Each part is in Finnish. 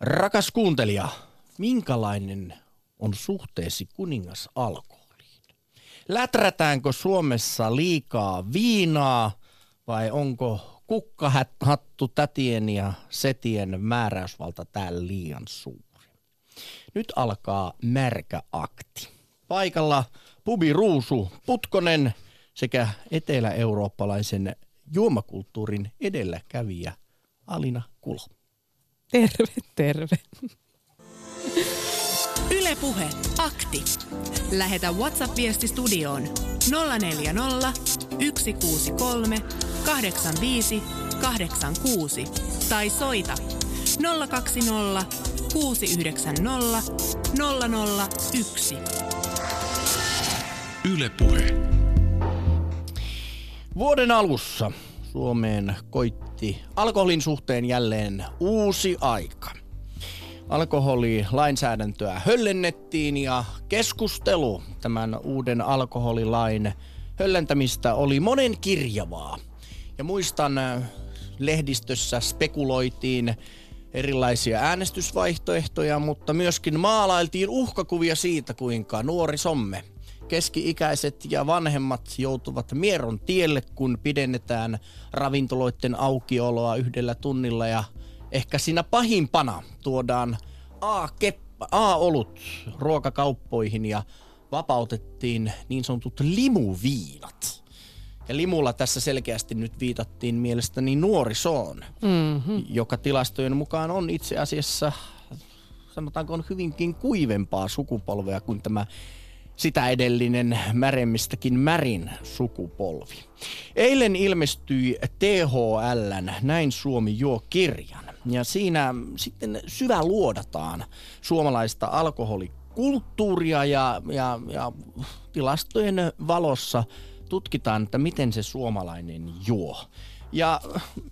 Rakas kuuntelija, minkälainen on suhteesi kuningas alkoholiin? Läträtäänkö Suomessa liikaa viinaa vai onko kukkahattu tätien ja setien määräysvalta täällä liian suuri? Nyt alkaa märkä akti. Paikalla Pubi Ruusu Putkonen sekä etelä-eurooppalaisen juomakulttuurin edelläkävijä Alina Kulo. Terve, terve. Ylepuhe akti. Lähetä WhatsApp-viesti studioon 040 163 85 86 tai soita 020 690 001. Ylepuhe. Vuoden alussa Suomeen koitti alkoholin suhteen jälleen uusi aika. Alkoholilainsäädäntöä höllennettiin ja keskustelu tämän uuden alkoholilain höllentämistä oli monen kirjavaa. Ja muistan lehdistössä spekuloitiin erilaisia äänestysvaihtoehtoja, mutta myöskin maalailtiin uhkakuvia siitä, kuinka nuori somme keski-ikäiset ja vanhemmat joutuvat mieron tielle, kun pidennetään ravintoloiden aukioloa yhdellä tunnilla ja ehkä siinä pahimpana tuodaan A-keppa, A-olut ruokakauppoihin ja vapautettiin niin sanotut limuviinat. Ja limulla tässä selkeästi nyt viitattiin mielestäni nuorisoon, mm-hmm. joka tilastojen mukaan on itse asiassa, sanotaanko on hyvinkin kuivempaa sukupolvea kuin tämä sitä edellinen märemmistäkin märin sukupolvi. Eilen ilmestyi THLn Näin Suomi juo kirjan ja siinä sitten syvä luodataan suomalaista alkoholikulttuuria ja, ja, ja tilastojen valossa tutkitaan, että miten se suomalainen juo. Ja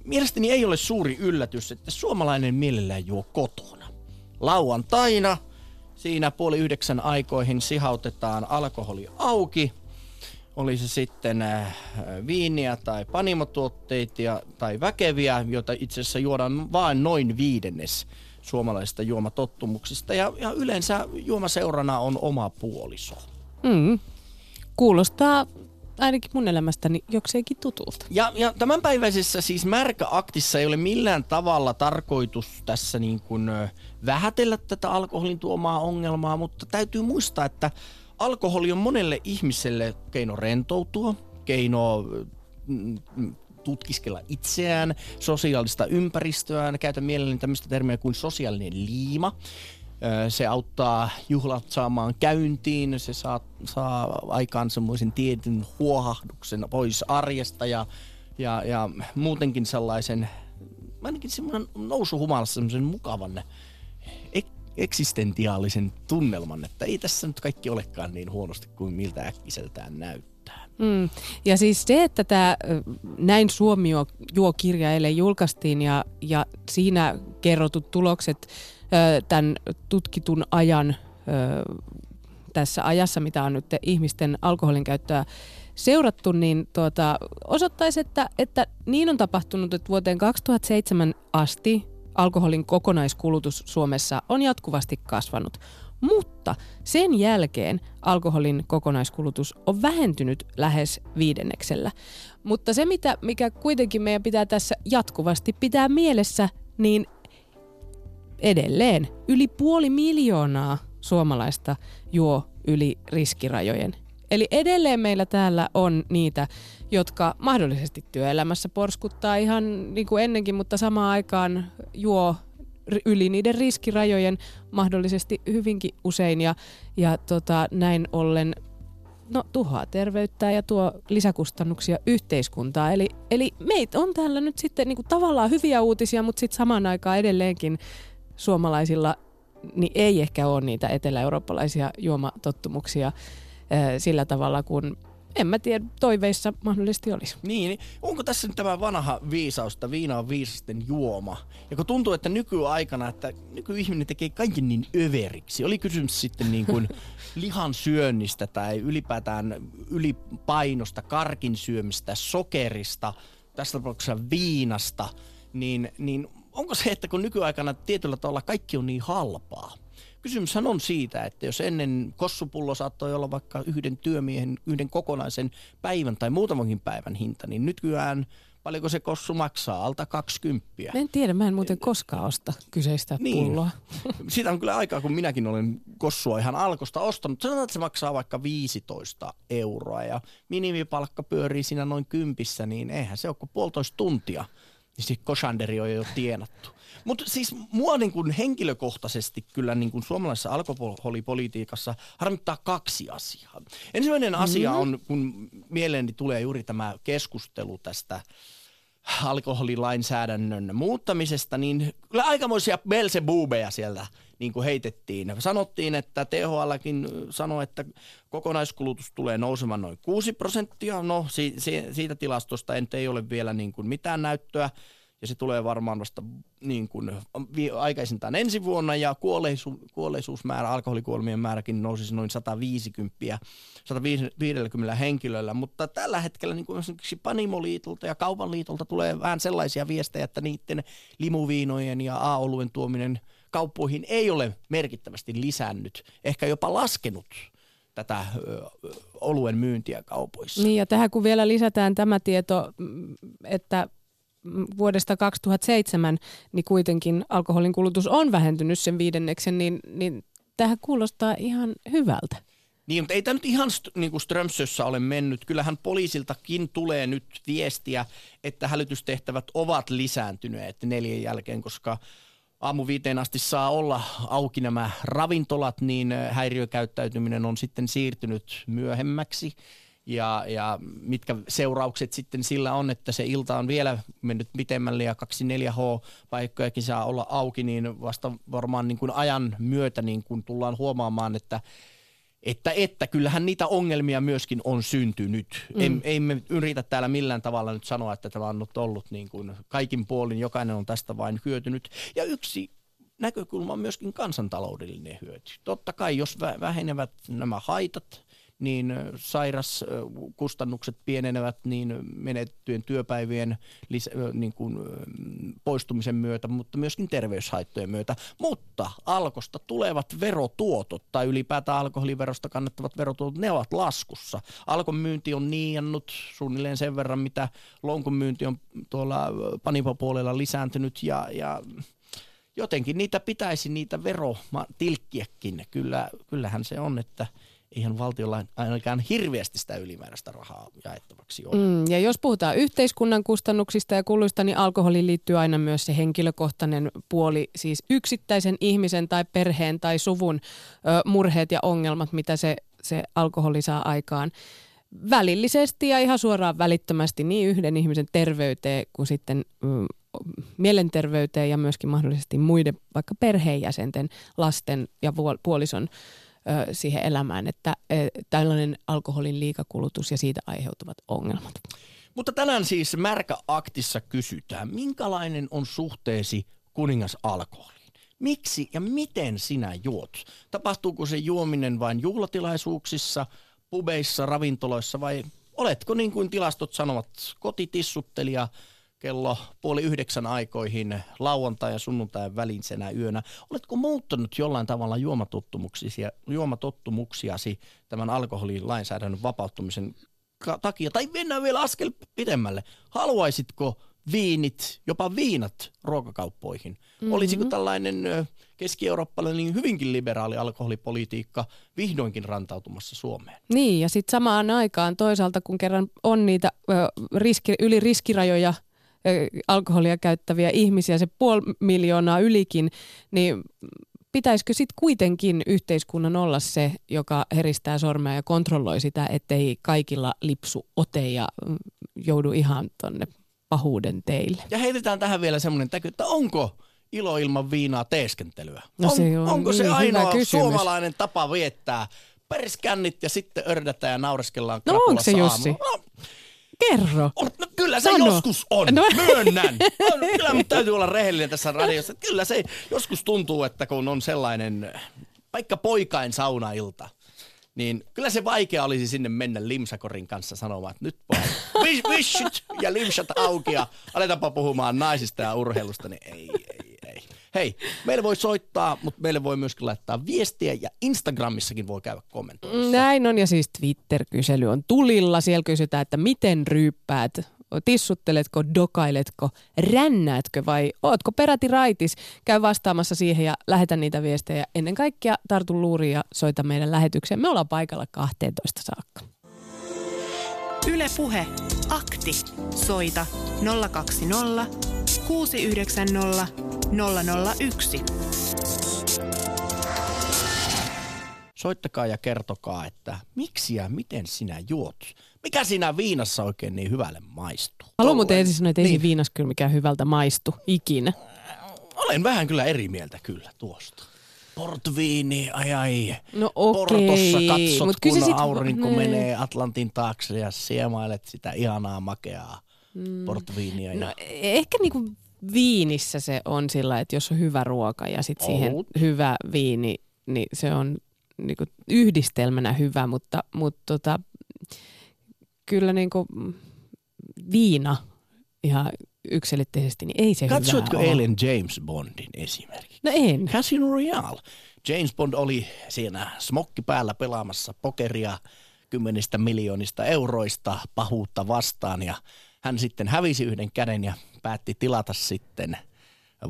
mielestäni ei ole suuri yllätys, että suomalainen mielellään juo kotona. Lauantaina – Siinä puoli yhdeksän aikoihin sihautetaan alkoholi auki. Oli se sitten äh, viiniä tai panimotuotteita tai väkeviä, joita itse asiassa juodaan vain noin viidennes suomalaisista juomatottumuksista. Ja, ja yleensä juomaseurana on oma puoliso. Mm. Kuulostaa ainakin mun elämästäni jokseenkin tutulta. Ja, ja tämänpäiväisessä siis märkäaktissa ei ole millään tavalla tarkoitus tässä niin kuin vähätellä tätä alkoholin tuomaa ongelmaa, mutta täytyy muistaa, että alkoholi on monelle ihmiselle keino rentoutua, keino mm, tutkiskella itseään, sosiaalista ympäristöään, käytä mielelläni tämmöistä termiä kuin sosiaalinen liima. Se auttaa juhlat saamaan käyntiin, se saa, saa aikaan semmoisen tietyn huohahduksen pois arjesta ja, ja, ja muutenkin sellaisen, ainakin semmoinen nousuhumalassa semmoisen mukavan eksistentiaalisen tunnelman, että ei tässä nyt kaikki olekaan niin huonosti kuin miltä äkkiseltään näyttää. Mm. Ja siis se, että tämä Näin Suomi juo kirja eilen julkaistiin ja, ja siinä kerrotut tulokset tämän tutkitun ajan tässä ajassa, mitä on nyt ihmisten alkoholin käyttöä seurattu, niin tuota, osoittaisi, että, että niin on tapahtunut, että vuoteen 2007 asti alkoholin kokonaiskulutus Suomessa on jatkuvasti kasvanut. Mutta sen jälkeen alkoholin kokonaiskulutus on vähentynyt lähes viidenneksellä. Mutta se, mitä, mikä kuitenkin meidän pitää tässä jatkuvasti pitää mielessä, niin edelleen yli puoli miljoonaa suomalaista juo yli riskirajojen. Eli edelleen meillä täällä on niitä, jotka mahdollisesti työelämässä porskuttaa ihan niin kuin ennenkin, mutta samaan aikaan juo yli niiden riskirajojen mahdollisesti hyvinkin usein ja, ja tota, näin ollen no, tuhoaa terveyttä ja tuo lisäkustannuksia yhteiskuntaa. Eli, eli meitä on täällä nyt sitten niin kuin tavallaan hyviä uutisia, mutta sitten samaan aikaan edelleenkin suomalaisilla niin ei ehkä ole niitä etelä-eurooppalaisia juomatottumuksia sillä tavalla kuin en mä tiedä, toiveissa mahdollisesti olisi. Niin, niin, onko tässä nyt tämä vanha viisaus, että viina on viisasten juoma? Ja kun tuntuu, että nykyaikana, että nykyihminen tekee kaiken niin överiksi. Oli kysymys sitten niin kuin lihan syönnistä tai ylipäätään ylipainosta, karkin syömistä, sokerista, tässä tapauksessa viinasta, niin, niin onko se, että kun nykyaikana tietyllä tavalla kaikki on niin halpaa, kysymyshän on siitä, että jos ennen kossupullo saattoi olla vaikka yhden työmiehen, yhden kokonaisen päivän tai muutamankin päivän hinta, niin nykyään paljonko se kossu maksaa, alta 20. Mä en tiedä, mä en muuten koskaan osta kyseistä niin. pulloa. Siitä on kyllä aikaa, kun minäkin olen kossua ihan alkosta ostanut. Sanotaan, että se maksaa vaikka 15 euroa ja minimipalkka pyörii siinä noin kympissä, niin eihän se ole kuin puolitoista tuntia. Niin se kosanderi on jo tienattu. Mutta siis mua niin kuin henkilökohtaisesti kyllä niin kuin suomalaisessa alkoholipolitiikassa harmittaa kaksi asiaa. Ensimmäinen asia mm-hmm. on, kun mieleeni tulee juuri tämä keskustelu tästä alkoholilainsäädännön muuttamisesta, niin kyllä aikamoisia belzebubeja siellä niin kuin heitettiin. Sanottiin, että THLkin sanoi, että kokonaiskulutus tulee nousemaan noin 6 prosenttia. No si- si- siitä tilastosta ei ole vielä niin kuin mitään näyttöä ja se tulee varmaan vasta niin kuin, aikaisintaan ensi vuonna, ja kuolleisu, kuolleisuusmäärä, alkoholikuolemien määräkin nousisi noin 150, 150 henkilöllä, mutta tällä hetkellä niin kuin esimerkiksi Panimoliitolta ja Kaupanliitolta tulee vähän sellaisia viestejä, että niiden limuviinojen ja A-oluen tuominen kauppoihin ei ole merkittävästi lisännyt, ehkä jopa laskenut tätä oluen myyntiä kaupoissa. Niin ja tähän kun vielä lisätään tämä tieto, että vuodesta 2007, niin kuitenkin alkoholin kulutus on vähentynyt sen viidenneksen, niin, niin tähän kuulostaa ihan hyvältä. Niin, mutta ei tämä nyt ihan st- niin kuin Strömsössä ole mennyt. Kyllähän poliisiltakin tulee nyt viestiä, että hälytystehtävät ovat lisääntyneet neljän jälkeen, koska aamu viiteen asti saa olla auki nämä ravintolat, niin häiriökäyttäytyminen on sitten siirtynyt myöhemmäksi. Ja, ja mitkä seuraukset sitten sillä on, että se ilta on vielä mennyt pitemmälle ja 24H-paikkojakin saa olla auki, niin vasta varmaan niin kuin ajan myötä niin kuin tullaan huomaamaan, että että, että kyllähän niitä ongelmia myöskin on syntynyt. Mm. Ei, ei me yritä täällä millään tavalla nyt sanoa, että tämä on ollut niin kuin kaikin puolin, jokainen on tästä vain hyötynyt. Ja yksi näkökulma on myöskin kansantaloudellinen hyöty. Totta kai, jos vähenevät nämä haitat, niin sairaskustannukset pienenevät niin menettyjen työpäivien lisä, niin kuin, poistumisen myötä, mutta myöskin terveyshaittojen myötä. Mutta alkosta tulevat verotuotot tai ylipäätään alkoholiverosta kannettavat verotuotot, ne ovat laskussa. Alkon myynti on niiannut suunnilleen sen verran, mitä lonkon myynti on tuolla panipopuolella lisääntynyt ja, ja jotenkin niitä pitäisi niitä verotilkkiäkin. Kyllä, kyllähän se on, että – eihän valtiolla ainakaan hirveästi sitä ylimääräistä rahaa jaettavaksi ole. Mm, ja jos puhutaan yhteiskunnan kustannuksista ja kuluista, niin alkoholiin liittyy aina myös se henkilökohtainen puoli, siis yksittäisen ihmisen tai perheen tai suvun ö, murheet ja ongelmat, mitä se, se alkoholi saa aikaan välillisesti ja ihan suoraan välittömästi niin yhden ihmisen terveyteen kuin sitten mm, mielenterveyteen ja myöskin mahdollisesti muiden vaikka perheenjäsenten, lasten ja puolison ö, siihen elämään, että ö, tällainen alkoholin liikakulutus ja siitä aiheutuvat ongelmat. Mutta tänään siis Märkä Aktissa kysytään, minkälainen on suhteesi kuningas alkoholiin? Miksi ja miten sinä juot? Tapahtuuko se juominen vain juhlatilaisuuksissa, pubeissa, ravintoloissa vai oletko niin kuin tilastot sanovat kotitissuttelija – kello puoli yhdeksän aikoihin lauantai- ja sunnuntai välisenä yönä. Oletko muuttanut jollain tavalla juomatottumuksiasi, juomatottumuksiasi tämän alkoholilainsäädännön vapauttumisen takia? Tai mennään vielä askel pidemmälle. Haluaisitko viinit, jopa viinat ruokakauppoihin? Mm-hmm. Olisiko tällainen keski-eurooppalainen hyvinkin liberaali alkoholipolitiikka vihdoinkin rantautumassa Suomeen? Niin, ja sitten samaan aikaan toisaalta, kun kerran on niitä ö, riski, yli riskirajoja – alkoholia käyttäviä ihmisiä, se puoli miljoonaa ylikin, niin pitäisikö sitten kuitenkin yhteiskunnan olla se, joka heristää sormea ja kontrolloi sitä, ettei kaikilla lipsu ote ja mm, joudu ihan tonne pahuuden teille. Ja heitetään tähän vielä semmoinen täky, että onko ilo ilman viinaa teeskentelyä? No on, se on onko niin se ainoa suomalainen tapa viettää perskännit ja sitten ördätään ja naureskellaan No onko se Jussi? No, Kerro. On, no, kyllä se Sano. joskus on, no. myönnän. On, kyllä mutta täytyy olla rehellinen tässä radiossa. Kyllä se joskus tuntuu, että kun on sellainen vaikka poikain saunailta, Niin kyllä se vaikea olisi sinne mennä Limsakorin kanssa sanomaan, että nyt vaan wish, wishit ja limsat auki ja aletaanpa puhumaan naisista ja urheilusta, niin ei, ei, ei. Hei, meille voi soittaa, mutta meille voi myöskin laittaa viestiä ja Instagramissakin voi käydä kommentoimassa. Näin on ja siis Twitter-kysely on tulilla. Siellä kysytään, että miten ryyppäät tissutteletko, dokailetko, rännäätkö vai ootko peräti raitis? Käy vastaamassa siihen ja lähetä niitä viestejä. Ennen kaikkea tartu luuriin ja soita meidän lähetykseen. Me ollaan paikalla 12 saakka. Yle Puhe. Akti. Soita 020 690 001. Soittakaa ja kertokaa, että miksi ja miten sinä juot. Mikä siinä viinassa oikein niin hyvälle maistuu? Haluan muuten ensin sanoa, että ei Niin. viinas kyllä mikään hyvältä maistu ikinä. Olen vähän kyllä eri mieltä kyllä tuosta. Portviini, ai ai. No Portossa okei, katsot, mut kyllä kun sit- aurinko nee. menee Atlantin taakse ja siemailet sitä ihanaa makeaa mm. portviinia. No Ja... ehkä niinku viinissä se on sillä, että jos on hyvä ruoka ja sitten siihen hyvä viini, niin se on niinku yhdistelmänä hyvä, mutta, mutta tota, kyllä niinku viina ihan yksilitteisesti, niin ei se Katsoitko eilen James Bondin esimerkiksi? No en. Casino Royale. James Bond oli siinä smokki päällä pelaamassa pokeria kymmenistä miljoonista euroista pahuutta vastaan ja hän sitten hävisi yhden käden ja päätti tilata sitten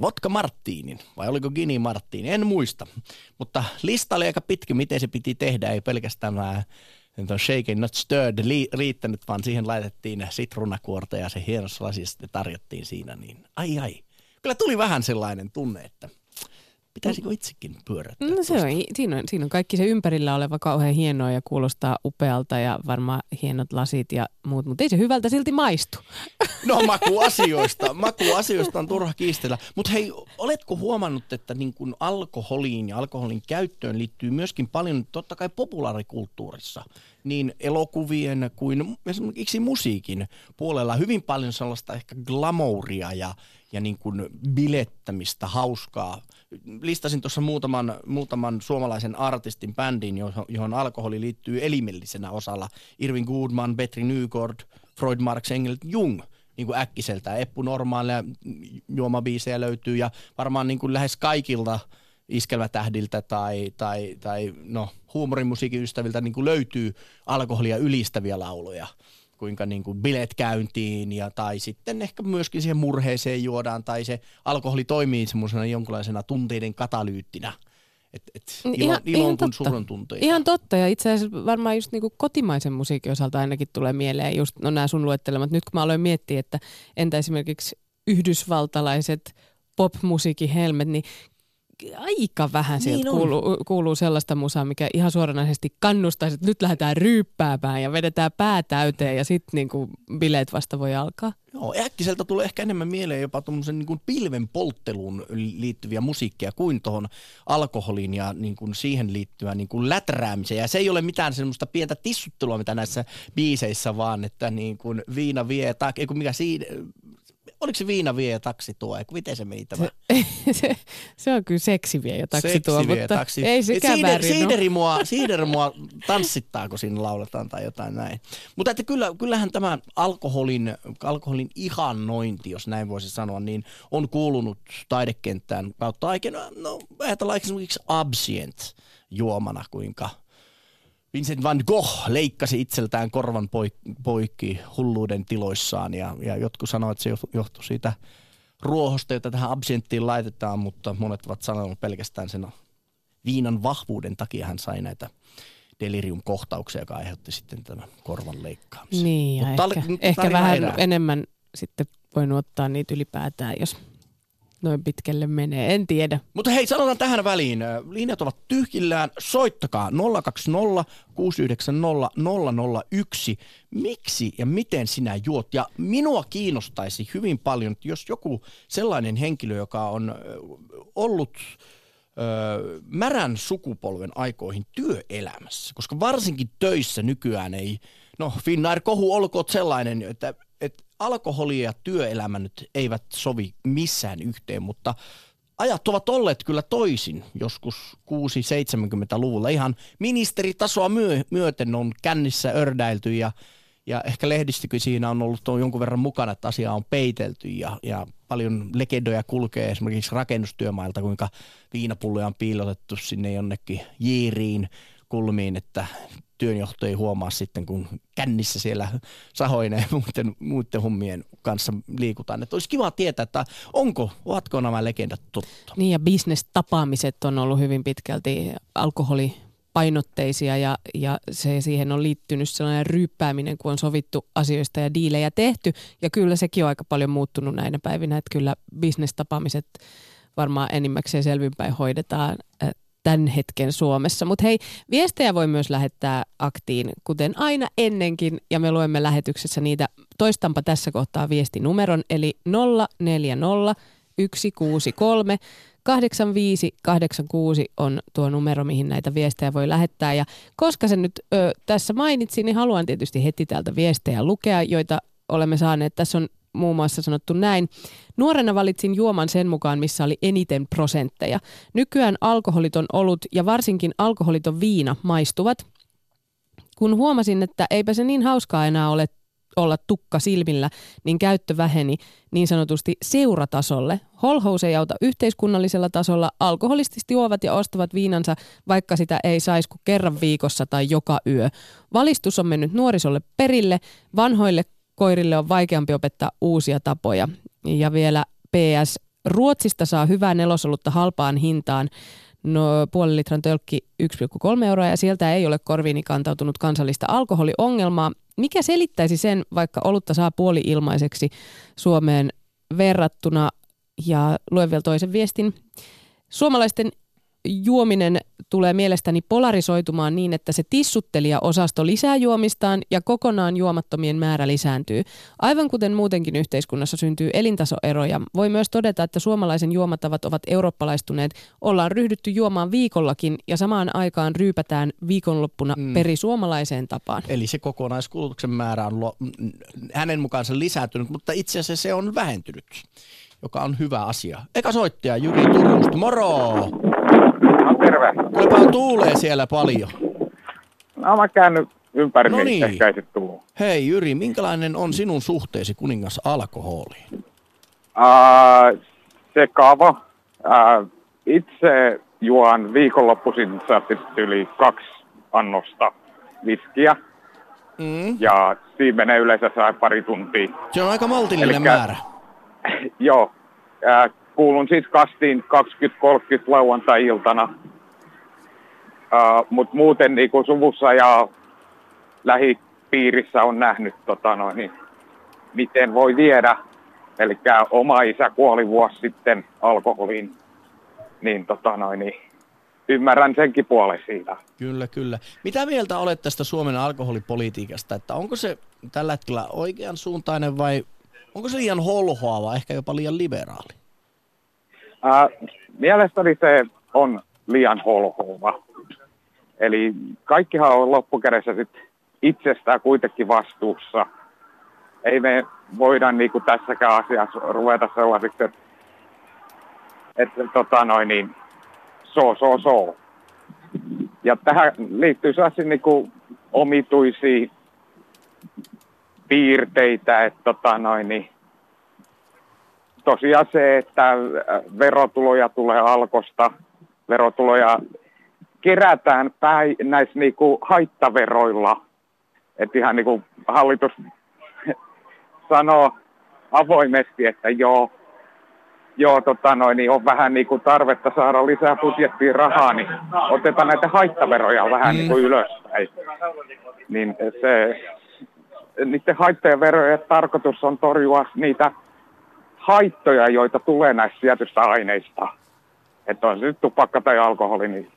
vodka Martinin, vai oliko Gini Martini, en muista. Mutta lista oli aika pitkä, miten se piti tehdä, ei pelkästään nämä on shaken not stirred li- riittänyt, vaan siihen laitettiin sitruunakuorta ja se hienossa lasi sitten tarjottiin siinä, niin ai ai. Kyllä tuli vähän sellainen tunne, että pitäisikö itsekin pyörättää No se on, siinä, on, siinä on kaikki se ympärillä oleva kauhean hienoa ja kuulostaa upealta ja varmaan hienot lasit ja muut, mutta ei se hyvältä silti maistu. No makuasioista, makuasioista on turha kiistellä. Mutta hei, oletko huomannut, että niin kun alkoholiin ja alkoholin käyttöön liittyy myöskin paljon totta kai populaarikulttuurissa, niin elokuvien kuin esimerkiksi musiikin puolella hyvin paljon sellaista ehkä glamouria ja, ja niin kuin bilettämistä, hauskaa. Listasin tuossa muutaman, muutaman suomalaisen artistin bändin, johon, johon alkoholi liittyy elimellisenä osalla. Irving Goodman, Petri Nygård, Freud, Marx, Engels, Jung niin kuin äkkiseltään. Eppu Normaaleja juomabiisejä löytyy ja varmaan niin kuin lähes kaikilta iskelmätähdiltä tai, tai, tai no, huumorimusiikin ystäviltä niin kuin löytyy alkoholia ylistäviä lauluja kuinka niin kuin bileet käyntiin ja, tai sitten ehkä myöskin siihen murheeseen juodaan tai se alkoholi toimii semmoisena jonkinlaisena tunteiden katalyyttinä. Et, et ilon, ilon kuin surun tunteita. Ihan totta ja itse asiassa varmaan just niinku kotimaisen musiikin osalta ainakin tulee mieleen just no nämä sun luettelemat. Nyt kun mä aloin miettiä, että entä esimerkiksi yhdysvaltalaiset popmusiikin helmet, niin aika vähän sieltä Niin kuuluu, kuuluu sellaista musaa, mikä ihan suoranaisesti kannustaisi, että nyt lähdetään ryyppäämään ja vedetään pää täyteen ja sitten niinku bileet vasta voi alkaa. Joo, äkkiseltä tulee ehkä enemmän mieleen jopa tuommoisen niin pilven poltteluun liittyviä musiikkia kuin tuohon alkoholiin ja niin kuin siihen liittyvään niin kuin läträämiseen. Ja se ei ole mitään semmoista pientä tissuttelua, mitä näissä biiseissä, vaan että niin kuin viina vie, ei kun mikä siinä, oliko se viina vie ja taksi tuo, eikö miten se meni tämä? se, se on kyllä seksi vie ja taksi Seksi tuo, vie mutta taksi. ei sekään Siider, väärin siideri, mua, siideri mua tanssittaa, kun siinä lauletaan tai jotain näin. Mutta että kyllä, kyllähän tämä alkoholin, alkoholin ihannointi, jos näin voisi sanoa, niin on kuulunut taidekenttään kautta aikana. No ajatellaan esimerkiksi Absient juomana, kuinka Vincent van Gogh leikkasi itseltään korvan poik- poikki hulluuden tiloissaan ja, ja jotkut sanoivat, että se johtu- johtui siitä ruohosta, jota tähän absinttiin laitetaan, mutta monet ovat sanoneet pelkästään sen viinan vahvuuden takia hän sai näitä delirium-kohtauksia, joka aiheutti sitten tämän korvan leikkaamisen. Niin, ja Mutta ehkä, tal- ehkä vähän enemmän sitten voinut ottaa niitä ylipäätään, jos noin pitkälle menee. En tiedä. Mutta hei, sanotaan tähän väliin. Linjat ovat tyhjillään. Soittakaa 020 690 001. Miksi ja miten sinä juot? Ja minua kiinnostaisi hyvin paljon, että jos joku sellainen henkilö, joka on ollut ö, märän sukupolven aikoihin työelämässä, koska varsinkin töissä nykyään ei, no Finnair kohu olkoot sellainen, että, että alkoholi ja työelämä nyt eivät sovi missään yhteen, mutta ajat ovat olleet kyllä toisin joskus 6-70-luvulla. Ihan ministeritasoa myö, myöten on kännissä ördäilty ja, ja ehkä lehdistökin siinä on ollut on jonkun verran mukana, että asia on peitelty ja, ja paljon legendoja kulkee esimerkiksi rakennustyömailta, kuinka viinapulloja on piilotettu sinne jonnekin jiiriin kulmiin, että työnjohto ei huomaa sitten, kun kännissä siellä sahoinen ja muiden, muiden hummien kanssa liikutaan. Että olisi kiva tietää, että onko, ovatko nämä legendat totta. Niin ja bisnestapaamiset on ollut hyvin pitkälti alkoholi painotteisia ja, ja se, siihen on liittynyt sellainen ryyppääminen, kun on sovittu asioista ja diilejä tehty. Ja kyllä sekin on aika paljon muuttunut näinä päivinä, että kyllä bisnestapaamiset varmaan enimmäkseen selvinpäin hoidetaan tämän hetken Suomessa. Mutta hei, viestejä voi myös lähettää aktiin, kuten aina ennenkin, ja me luemme lähetyksessä niitä. Toistanpa tässä kohtaa viestinumeron, eli 040 163 8586 on tuo numero, mihin näitä viestejä voi lähettää. Ja koska se nyt ö, tässä mainitsin, niin haluan tietysti heti täältä viestejä lukea, joita olemme saaneet. Tässä on muun muassa sanottu näin. Nuorena valitsin juoman sen mukaan, missä oli eniten prosentteja. Nykyään alkoholiton olut ja varsinkin alkoholiton viina maistuvat. Kun huomasin, että eipä se niin hauskaa enää ole olla tukka silmillä, niin käyttö väheni niin sanotusti seuratasolle. Holhous ei auta yhteiskunnallisella tasolla. Alkoholistisesti juovat ja ostavat viinansa, vaikka sitä ei saisi kuin kerran viikossa tai joka yö. Valistus on mennyt nuorisolle perille. Vanhoille koirille on vaikeampi opettaa uusia tapoja. Ja vielä PS, Ruotsista saa hyvää nelosolutta halpaan hintaan. No, puoli litran tölkki 1,3 euroa ja sieltä ei ole korviini kantautunut kansallista alkoholiongelmaa. Mikä selittäisi sen, vaikka olutta saa puoli ilmaiseksi Suomeen verrattuna? Ja luen vielä toisen viestin. Suomalaisten juominen tulee mielestäni polarisoitumaan niin, että se tissuttelija-osasto lisää juomistaan ja kokonaan juomattomien määrä lisääntyy. Aivan kuten muutenkin yhteiskunnassa syntyy elintasoeroja, voi myös todeta, että suomalaisen juomatavat ovat eurooppalaistuneet. Ollaan ryhdytty juomaan viikollakin ja samaan aikaan ryypätään viikonloppuna mm. perisuomalaiseen tapaan. Eli se kokonaiskulutuksen määrä on lo- hänen mukaansa lisääntynyt, mutta itse asiassa se on vähentynyt joka on hyvä asia. Eka soittaja Jyri Turusta, moro! No terve. Kuinka tuulee siellä paljon? No mä käynyt ympäri, no niin. ehkä ei tuu. Hei Jyri, minkälainen on sinun suhteesi kuningas alkoholiin? Uh, sekava. Uh, itse juon viikonloppuisin yli kaksi annosta viskiä. Mm. Ja siinä menee yleensä saa pari tuntia. Se on aika maltillinen Elikkä, määrä. joo. Äh, kuulun siis kastiin 20-30 lauantai-iltana. Uh, Mutta muuten niin kuin suvussa ja lähipiirissä on nähnyt, tota noin, niin, miten voi viedä. Eli oma isä kuoli vuosi sitten alkoholiin, niin, tota noin, niin ymmärrän senkin puolen siitä. Kyllä, kyllä. Mitä mieltä olet tästä Suomen alkoholipolitiikasta, että onko se tällä hetkellä oikean suuntainen vai onko se liian holhoava, ehkä jopa liian liberaali? Äh, mielestäni se on liian holhoava. Eli kaikkihan on loppukädessä sit itsestään kuitenkin vastuussa. Ei me voida niin kuin tässäkään asiassa ruveta sellaisiksi, että, että tota noin, niin, so, so, so. Ja tähän liittyy sellaisia niin kuin omituisia piirteitä, että tota noin, niin, tosiaan se, että äh, verotuloja tulee alkosta, verotuloja kerätään päin näissä niinku haittaveroilla. Että ihan niinku hallitus sanoo avoimesti, että joo, joo tota noin, niin on vähän niinku tarvetta saada lisää budjettiin rahaa, niin otetaan näitä haittaveroja vähän mm. niinku ylöspäin. Niin se, niiden haittajan verojen tarkoitus on torjua niitä haittoja, joita tulee näistä tietystä aineista. Että on se nyt tupakka tai alkoholi, niin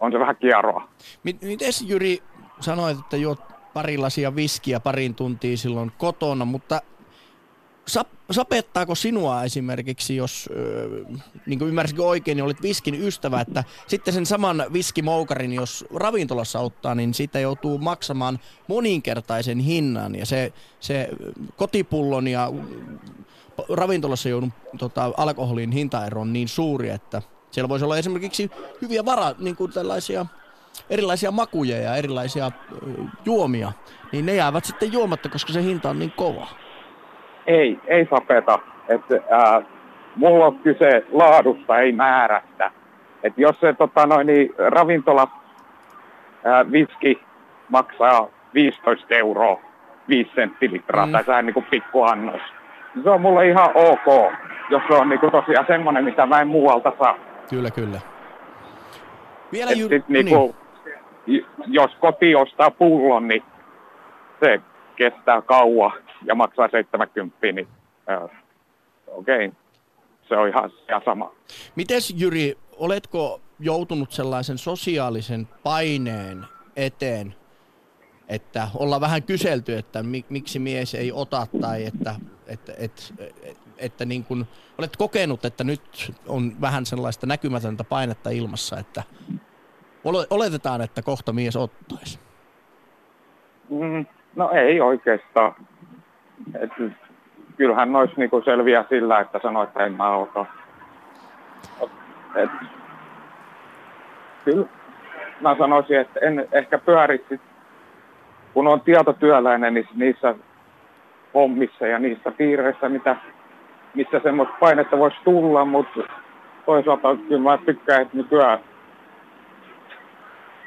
on se vähän kierroa. Miten Jyri sanoit, että juot pari lasia viskiä parin tuntia silloin kotona, mutta sapettaako sinua esimerkiksi, jos niin kuin ymmärsinkö oikein, niin olit viskin ystävä, että sitten sen saman viskimoukarin, jos ravintolassa ottaa, niin siitä joutuu maksamaan moninkertaisen hinnan ja se, se kotipullon ja ravintolassa joudun tota, alkoholin hintaero on niin suuri, että siellä voisi olla esimerkiksi hyviä vara, niin kuin tällaisia erilaisia makuja ja erilaisia juomia, niin ne jäävät sitten juomatta, koska se hinta on niin kova. Ei, ei sapeta. Että, ää, mulla on kyse laadusta, ei määrästä. Et jos se tota, noin, niin, ravintola ää, viski maksaa 15 euroa 5 senttilitraa, mm. tai sehän niin pikku annos. Se on mulle ihan ok, jos se on niin kuin, tosiaan semmoinen, mitä mä en muualta saa. Kyllä, kyllä. Vielä ju- sit, niin kuin, niin. Jos koti ostaa pullon, niin se kestää kauan ja maksaa 70, niin äh, okei, okay. se on ihan, ihan sama. Mites Jyri, oletko joutunut sellaisen sosiaalisen paineen eteen, että ollaan vähän kyselty, että miksi mies ei ota tai että, että, että, että, että niin kun, olet kokenut, että nyt on vähän sellaista näkymätöntä painetta ilmassa, että oletetaan, että kohta mies ottaisi. Mm, no ei oikeastaan. Et, kyllähän nois niinku selviä sillä, että sanoo, että en mä ota. Et, kyllä mä sanoisin, että en ehkä pyörisi, kun on tietotyöläinen, niin niissä hommissa ja niissä piireissä, mitä, missä semmoista painetta voisi tulla, mutta toisaalta kyllä mä tykkään, että nykyään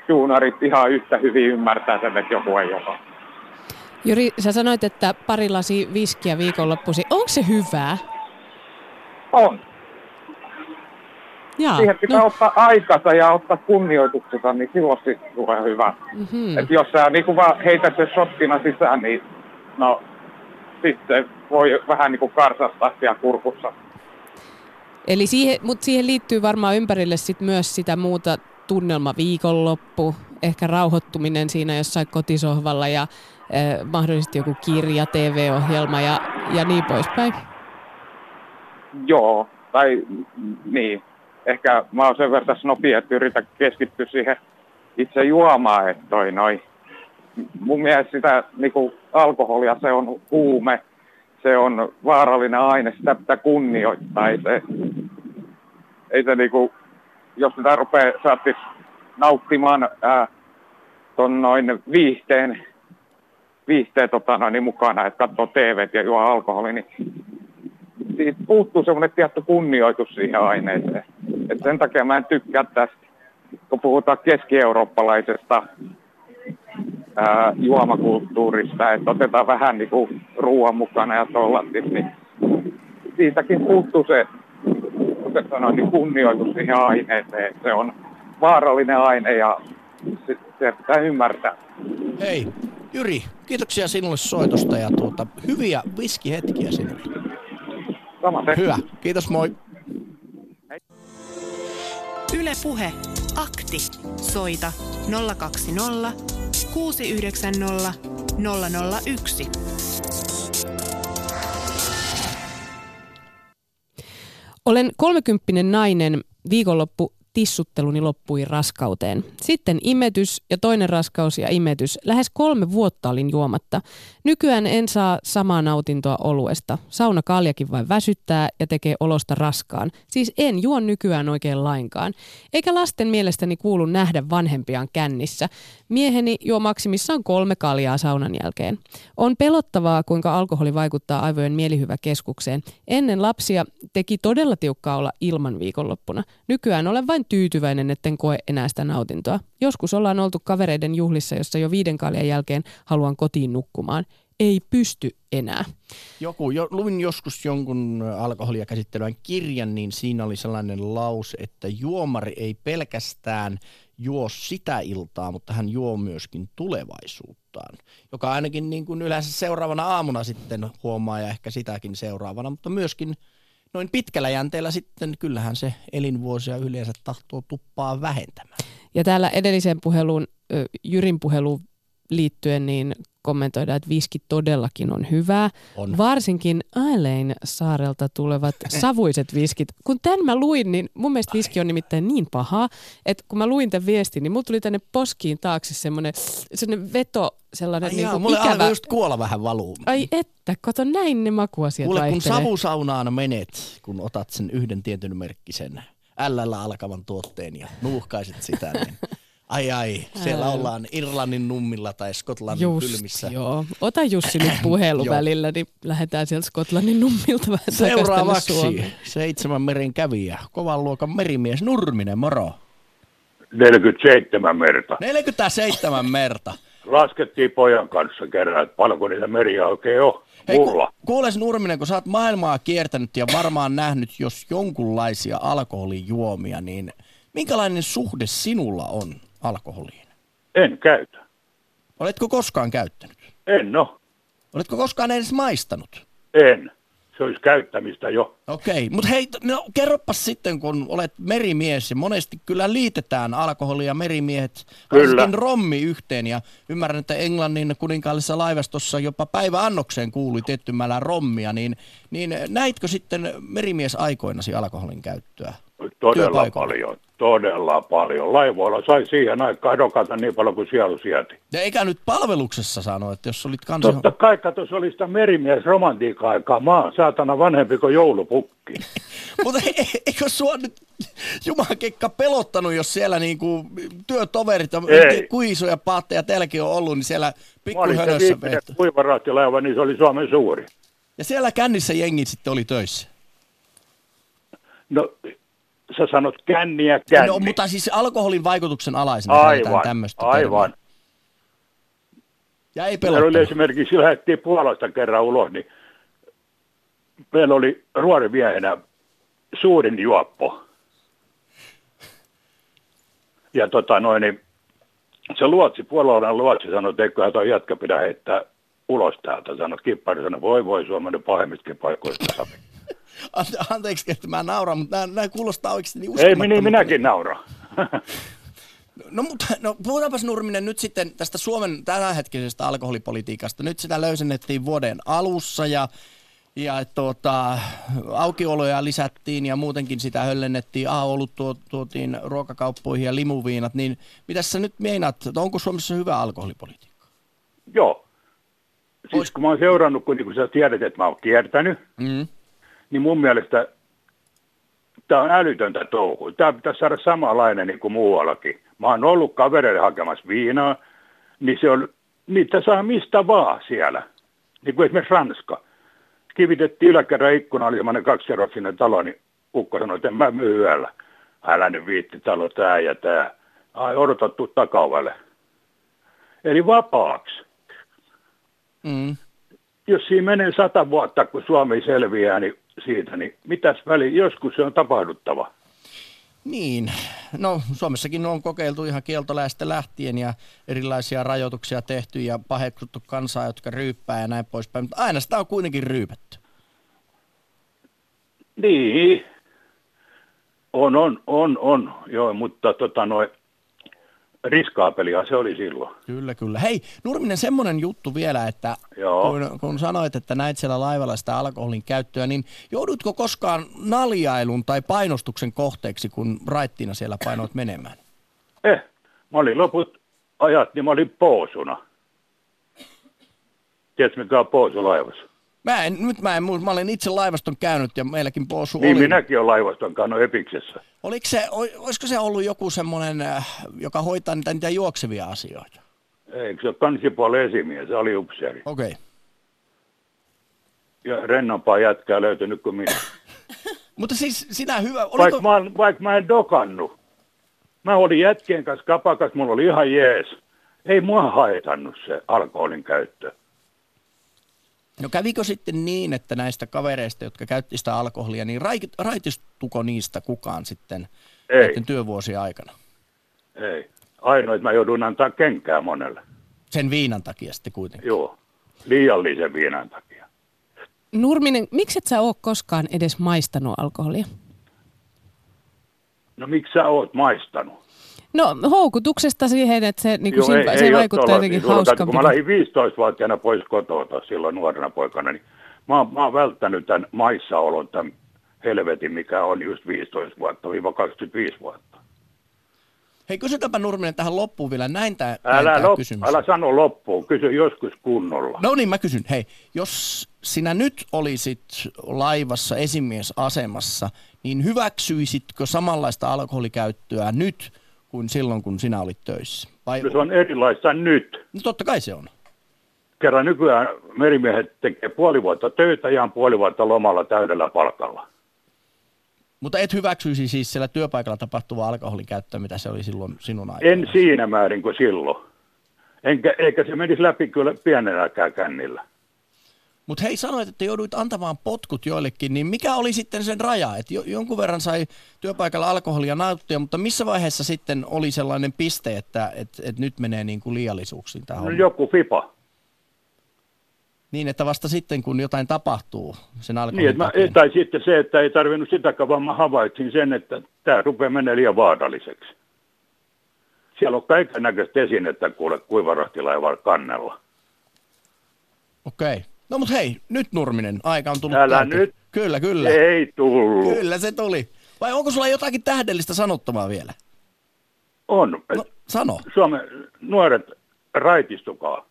duunarit ihan yhtä hyvin ymmärtää sen, että joku ei ota. Juri, sä sanoit, että pari lasi viskiä viikonloppusi. Onko se hyvää? On. Jaa, Siihen pitää no. ottaa aikansa ja ottaa kunnioituksesta, niin silloin sitten tulee hyvä. Mm-hmm. Et jos sä niin vaan heität sen shottina sisään, niin no sitten voi vähän niin kuin karsastaa siellä kurkussa. Eli siihen, mutta siihen liittyy varmaan ympärille sit myös sitä muuta tunnelma viikonloppu, ehkä rauhoittuminen siinä jossain kotisohvalla ja eh, mahdollisesti joku kirja, TV-ohjelma ja, ja niin poispäin. Joo, tai niin. Ehkä mä oon sen verran snopia, että yritän keskittyä siihen itse juomaan, että toi noi. Mun mielestä sitä niinku, alkoholia, se on huume, se on vaarallinen aine, sitä pitää kunnioittaa. Ei se, ei se niinku, jos sitä rupeaa saattis nauttimaan ää, ton noin viihteen, viihteen tota noin, mukana, että katsoo TV ja juo alkoholi, niin siitä puuttuu semmoinen tietty kunnioitus siihen aineeseen. Et sen takia mä en tykkää tästä, kun puhutaan keski-eurooppalaisesta ää, juomakulttuurista, että otetaan vähän niin kuin ruoan mukana ja tollasti, niin siitäkin puuttuu se kuten sanoin, niin kunnioitus siihen aineeseen. Se on vaarallinen aine ja se, se pitää ymmärtää. Hei, Jyri, kiitoksia sinulle soitosta ja tuota, hyviä viskihetkiä sinulle. Sama se. Hyvä, kiitos moi. Yle Puhe, akti. Soita 020 690 001. Olen kolmekymppinen nainen, viikonloppu tissutteluni loppui raskauteen. Sitten imetys ja toinen raskaus ja imetys. Lähes kolme vuotta olin juomatta. Nykyään en saa samaa nautintoa oluesta. Sauna kaljakin vain väsyttää ja tekee olosta raskaan. Siis en juo nykyään oikein lainkaan. Eikä lasten mielestäni kuulu nähdä vanhempiaan kännissä. Mieheni juo maksimissaan kolme kaljaa saunan jälkeen. On pelottavaa, kuinka alkoholi vaikuttaa aivojen mielihyväkeskukseen. Ennen lapsia teki todella tiukkaa olla ilman viikonloppuna. Nykyään olen vain tyytyväinen, etten koe enää sitä nautintoa. Joskus ollaan oltu kavereiden juhlissa, jossa jo viiden kaljan jälkeen haluan kotiin nukkumaan. Ei pysty enää. Joku, jo, luin joskus jonkun alkoholia käsittelevän kirjan, niin siinä oli sellainen lause, että juomari ei pelkästään juo sitä iltaa, mutta hän juo myöskin tulevaisuuttaan, joka ainakin niin kuin yleensä seuraavana aamuna sitten huomaa ja ehkä sitäkin seuraavana, mutta myöskin – noin pitkällä jänteellä sitten kyllähän se elinvuosia yleensä tahtoo tuppaa vähentämään. Ja täällä edelliseen puheluun, Jyrin puheluun liittyen, niin kommentoida, että viski todellakin on hyvää. On. Varsinkin Ailein saarelta tulevat savuiset viskit. Kun tämän mä luin, niin mun mielestä viski on nimittäin niin paha, että kun mä luin tämän viestin, niin mulla tuli tänne poskiin taakse semmoinen, semmoinen veto, sellainen Ai niin jaa, mulle ikävä. just kuola vähän valuu. Ai että, kato näin ne makuasiat Kuule, kun savusaunaan menet, kun otat sen yhden tietyn merkkisen LL alkavan tuotteen ja nuuhkaisit sitä, niin ai ai, siellä ollaan Irlannin nummilla tai Skotlannin Just, kylmissä. joo. Ota Jussi nyt puhelu välillä, niin lähdetään sieltä Skotlannin nummilta vähän Seuraavaksi seitsemän meren kävijä, kovan luokan merimies Nurminen, moro. 47 merta. 47 merta. Laskettiin pojan kanssa kerran, että paljonko niitä meriä oikein on. Hei, Mulla. ku, kuules Nurminen, kun sä oot maailmaa kiertänyt ja varmaan nähnyt jos jonkunlaisia alkoholijuomia, niin minkälainen suhde sinulla on alkoholiin? En käytä. Oletko koskaan käyttänyt? En no. Oletko koskaan edes maistanut? En. Se olisi käyttämistä jo. Okei, mutta hei, no kerropas sitten, kun olet merimies ja monesti kyllä liitetään alkoholi ja merimiehet, Kyllä. varsinkin rommi yhteen ja ymmärrän, että Englannin kuninkaallisessa laivastossa jopa päiväannokseen kuului tietty määrä rommia, niin, niin näitkö sitten merimies aikoinasi alkoholin käyttöä? Todella paljon. Todella paljon. Laivoilla sai siihen aikaan dokata niin paljon kuin sielu sieti. Ja eikä nyt palveluksessa sano, että jos olit kanssa... Totta kai, kato, se oli sitä merimies romantiikan aikaa. Mä oon saatana vanhempi kuin joulupukki. Mutta e- eikö sua nyt jumakekka pelottanut, jos siellä niinku työtoverit ja kuisoja paatteja teilläkin on ollut, niin siellä pikkuhönössä viimeinen veetty. kuivaraattilaiva, niin se oli Suomen suuri. Ja siellä kännissä jengi sitten oli töissä. No, sä sanot känniä känni. No, mutta siis alkoholin vaikutuksen alaisena aivan, tämmöistä aivan. termiä. Ja ei Meillä oli esimerkiksi, lähdettiin Puolasta kerran ulos, niin meillä oli ruorimiehenä suurin juoppo. Ja tota noin, niin se luotsi, puolalainen luotsi sanoi, että eiköhän toi jätkä pidä heittää ulos täältä. Sanoi kippari, sanoi, voi voi Suomen pahemmistakin paikoista. sapi." Ante- Anteeksi, että mä nauran, mutta nämä, nämä kuulostaa oikeasti niin Ei, niin minäkin nauran. No mutta no, puhutaanpas Nurminen nyt sitten tästä Suomen tämänhetkisestä alkoholipolitiikasta. Nyt sitä löysennettiin vuoden alussa ja, ja tuota, aukioloja lisättiin ja muutenkin sitä höllennettiin. A-olut tuo, tuotiin ruokakauppoihin ja limuviinat. Niin mitä sä nyt meinaat, onko Suomessa hyvä alkoholipolitiikka? Joo. Siis kun mä oon seurannut, kun, niin kun sä tiedät, että mä oon kiertänyt, Mm. Niin mun mielestä tämä on älytöntä touhua. Tämä pitäisi saada samanlainen niin kuin muuallakin. Mä oon ollut kavereille hakemassa viinaa, niin se on, niitä saa mistä vaan siellä. Niin kuin esimerkiksi Ranska. Kivitettiin yläkerran ikkuna, oli semmoinen kaksikerroksinen talo, niin ukko sanoi, että en mä myy yöllä. Älä nyt viitti talo tää ja tää. Ai odota tuu takaovelle. Eli vapaaksi. Mm. Jos siinä menee sata vuotta, kun Suomi selviää niin siitä, niin mitäs väli, joskus se on tapahduttava. Niin, no Suomessakin on kokeiltu ihan kieltoläistä lähtien ja erilaisia rajoituksia tehty ja paheksuttu kansaa, jotka ryyppää ja näin poispäin, mutta aina sitä on kuitenkin ryypätty. Niin, on, on, on, on, joo, mutta tota noin, riskaapelia se oli silloin. Kyllä, kyllä. Hei, Nurminen, semmoinen juttu vielä, että Joo. kun, kun sanoit, että näit siellä laivalla sitä alkoholin käyttöä, niin joudutko koskaan naljailun tai painostuksen kohteeksi, kun raittiina siellä painoit menemään? Eh, mä olin loput ajat, niin mä olin poosuna. Tiedätkö, mikä on poosu laivassa? Mä en, nyt mä en muista, mä olen itse laivaston käynyt ja meilläkin Poosu Niin oli. minäkin olen laivaston kanssa Epiksessä. Oliko se, olisiko se ollut joku semmoinen, äh, joka hoitaa niitä, niitä juoksevia asioita? Eikö se ole kansipuolen esimies, se oli upseeri. Okei. Okay. Ja rennompaa jätkää löytynyt kuin minä. Mutta siis sinä hyvä, oliko... Vaikka mä, vaikka mä en dokannut. Mä olin jätkien kanssa kapakas, mulla oli ihan jees. Ei mua haitannut se alkoholin käyttö. No kävikö sitten niin, että näistä kavereista, jotka käytti sitä alkoholia, niin rai- raitistuko niistä kukaan sitten Ei. työvuosien aikana? Ei. Ainoa, että mä joudun antaa kenkää monelle. Sen viinan takia sitten kuitenkin. Joo. Liiallisen viinan takia. Nurminen, miksi et sä ole koskaan edes maistanut alkoholia? No miksi sä oot maistanut? No houkutuksesta siihen, että se, niin kuin Joo, siinä, ei- se ei vaikuttaa jotenkin Sulla täytyy- Kun mä hauskampi. lähdin 15-vuotiaana pois kotota silloin nuorena poikana, niin mä, oon- mä oon välttänyt tämän maissaolon, tämän helvetin, mikä on just 15 vuotta, viiva 25 vuotta. Hei, kysytäänpä Nurminen tähän loppuun vielä näin tämä Älä, lop, kysymys. älä sano loppuun, kysy joskus kunnolla. No niin, mä kysyn. Hei, jos sinä nyt olisit laivassa esimiesasemassa, niin hyväksyisitkö samanlaista alkoholikäyttöä nyt kuin silloin, kun sinä olit töissä? Vai, Se on erilaista nyt. no totta kai se on. Kerran nykyään merimiehet tekee puoli vuotta töitä ja puoli vuotta lomalla täydellä palkalla. Mutta et hyväksyisi siis siellä työpaikalla tapahtuvaa alkoholin käyttöä, mitä se oli silloin sinun aikana. En siinä määrin kuin silloin. Enkä, eikä se menisi läpi kyllä pienelläkään kännillä. Mutta hei, sanoit, että jouduit antamaan potkut joillekin, niin mikä oli sitten sen raja? Että jo, jonkun verran sai työpaikalla alkoholia nauttia, mutta missä vaiheessa sitten oli sellainen piste, että et, et nyt menee niin kuin liiallisuuksiin tämä No, joku fipa. Niin, että vasta sitten, kun jotain tapahtuu sen alkoholin Niin, että mä, tai sitten se, että ei tarvinnut sitäkään, vaan mä havaitsin sen, että tämä rupeaa menemään liian vaaralliseksi. Siellä on kaiken näköistä esinettä kuule kuivarahtilaivalla kannella. Okei. No mutta hei, nyt Nurminen, aika on tullut Älä täyteen. nyt. Kyllä, kyllä. Ei tullut. Kyllä se tuli. Vai onko sulla jotakin tähdellistä sanottamaa vielä? On. No, sano. Suomen nuoret raitistukaa.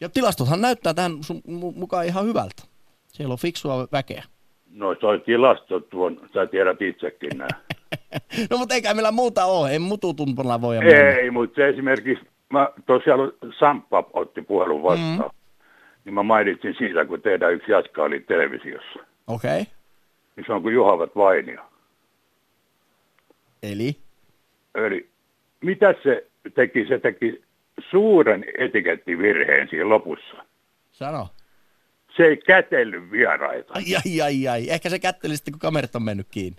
Ja tilastothan näyttää tähän sun mu- mukaan ihan hyvältä. Siellä on fiksua väkeä. No toi tilasto tuon, sä tiedät itsekin nämä. No mutta eikä meillä muuta ole, ei mututumpana voi mennä. Ei, mutta se esimerkiksi, mä tosiaan Samppa otti puhelun vastaan. Mm. Niin mä mainitsin siitä, kun tehdään yksi jatka oli televisiossa. Okei. Okay. Niin se on kuin Juhavat Vainio. Eli? Eli mitä se teki? Se teki suuren etikettivirheen siinä lopussa. Sano. Se ei kätellyt vieraita. Ai, ai, ai, ai. Ehkä se kätteli sitten, kun kamerat on mennyt kiinni.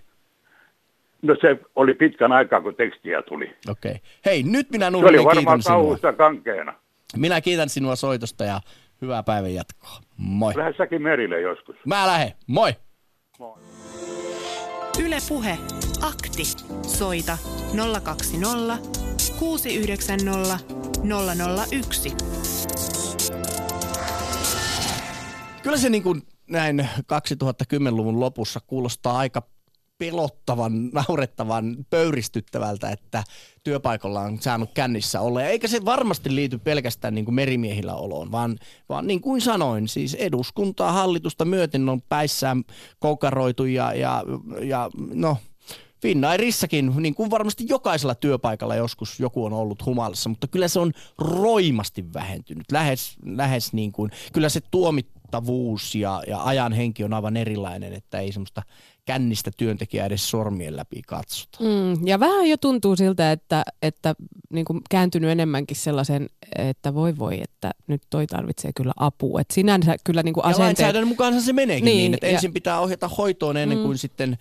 No se oli pitkän aikaa, kun tekstiä tuli. Okei. Okay. Hei, nyt minä Se oli Nurminen varmaan kiitän sinua. kauhusta kankeena. Minä kiitän sinua soitosta ja hyvää päivän jatkoa. Moi. Lähde säkin merille joskus. Mä lähden. Moi. Yle Puhe. Akti. Soita 020 690 001. Kyllä se niin kuin näin 2010-luvun lopussa kuulostaa aika pelottavan, naurettavan, pöyristyttävältä, että työpaikalla on saanut kännissä olla. Eikä se varmasti liity pelkästään niin kuin merimiehillä oloon, vaan, vaan niin kuin sanoin, siis eduskuntaa, hallitusta myöten on päissään koukaroitu ja, ja, ja no, Finnairissakin, niin kuin varmasti jokaisella työpaikalla joskus joku on ollut humalassa, mutta kyllä se on roimasti vähentynyt. Lähes, lähes niin kuin, kyllä se tuomittavuus ja, ja ajan henki on aivan erilainen, että ei semmoista kännistä työntekijää edes sormien läpi katsota. Mm, ja vähän jo tuntuu siltä, että, että niin kuin kääntynyt enemmänkin sellaisen, että voi voi, että nyt toi tarvitsee kyllä apua. Et sinänsä kyllä niin kuin Ja asenteet... lainsäädännön mukaanhan se meneekin niin, Niin, että ja- ensin pitää ohjata hoitoon ennen kuin sitten,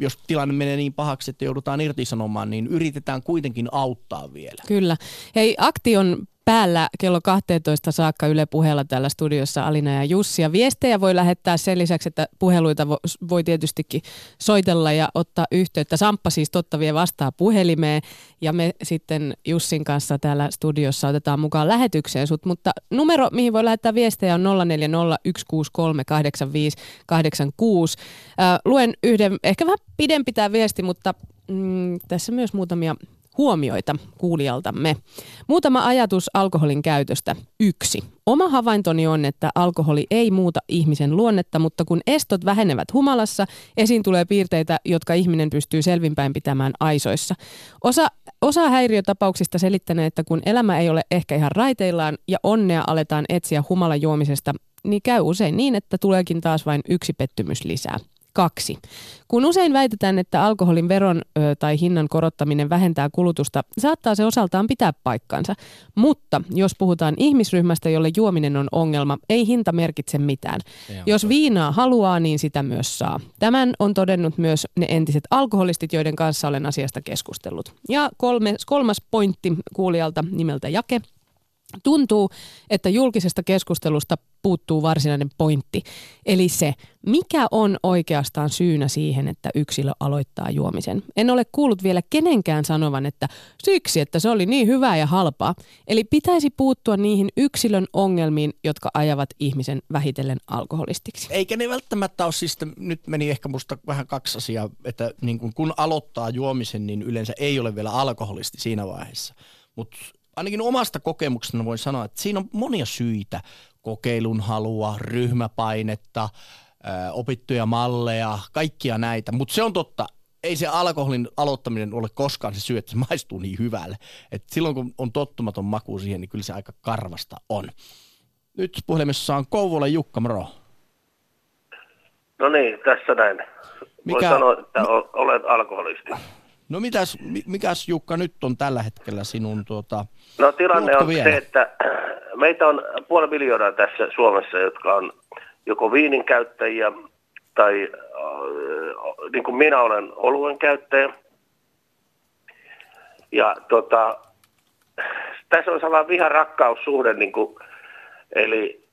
jos tilanne menee niin pahaksi, että joudutaan irtisanomaan, niin yritetään kuitenkin auttaa vielä. Kyllä. Hei, akti on päällä kello 12 saakka Yle puheella täällä studiossa Alina ja Jussi. Ja viestejä voi lähettää sen lisäksi, että puheluita vo- voi tietystikin soitella ja ottaa yhteyttä. Samppa siis totta vie vastaa puhelimeen ja me sitten Jussin kanssa täällä studiossa otetaan mukaan lähetykseen sut. Mutta numero, mihin voi lähettää viestejä on 0401638586. Äh, luen yhden, ehkä vähän pidempi tämä viesti, mutta mm, tässä myös muutamia huomioita kuulijaltamme. Muutama ajatus alkoholin käytöstä. Yksi. Oma havaintoni on, että alkoholi ei muuta ihmisen luonnetta, mutta kun estot vähenevät humalassa, esiin tulee piirteitä, jotka ihminen pystyy selvinpäin pitämään aisoissa. Osa, osa häiriötapauksista selittänee, että kun elämä ei ole ehkä ihan raiteillaan ja onnea aletaan etsiä humalajuomisesta, niin käy usein niin, että tuleekin taas vain yksi pettymys lisää. Kaksi. Kun usein väitetään, että alkoholin veron ö, tai hinnan korottaminen vähentää kulutusta, saattaa se osaltaan pitää paikkansa. Mutta jos puhutaan ihmisryhmästä, jolle juominen on ongelma, ei hinta merkitse mitään. Jos viinaa haluaa, niin sitä myös saa. Tämän on todennut myös ne entiset alkoholistit, joiden kanssa olen asiasta keskustellut. Ja kolme, kolmas pointti kuulijalta nimeltä Jake. Tuntuu, että julkisesta keskustelusta puuttuu varsinainen pointti, eli se, mikä on oikeastaan syynä siihen, että yksilö aloittaa juomisen. En ole kuullut vielä kenenkään sanovan, että siksi, että se oli niin hyvää ja halpaa. Eli pitäisi puuttua niihin yksilön ongelmiin, jotka ajavat ihmisen vähitellen alkoholistiksi. Eikä ne välttämättä ole siis, nyt meni ehkä musta vähän kaksi asiaa, että niin kun, kun aloittaa juomisen, niin yleensä ei ole vielä alkoholisti siinä vaiheessa. Mutta ainakin omasta kokemuksesta voin sanoa, että siinä on monia syitä. Kokeilun halua, ryhmäpainetta, opittuja malleja, kaikkia näitä. Mutta se on totta, ei se alkoholin aloittaminen ole koskaan se syy, että se maistuu niin hyvälle. Et silloin kun on tottumaton maku siihen, niin kyllä se aika karvasta on. Nyt puhelimessa on Kouvola Jukka Moro. No niin, tässä näin. Mikä... Voin sanoa, että olet alkoholisti. No mitäs, mikäs Jukka nyt on tällä hetkellä sinun tuota, No tilanne on vielä? se, että meitä on puoli miljoonaa tässä Suomessa, jotka on joko viinin käyttäjiä tai äh, niin kuin minä olen oluen käyttäjä. Ja tota, tässä on sellainen viha-rakkaussuhde, niin kuin, eli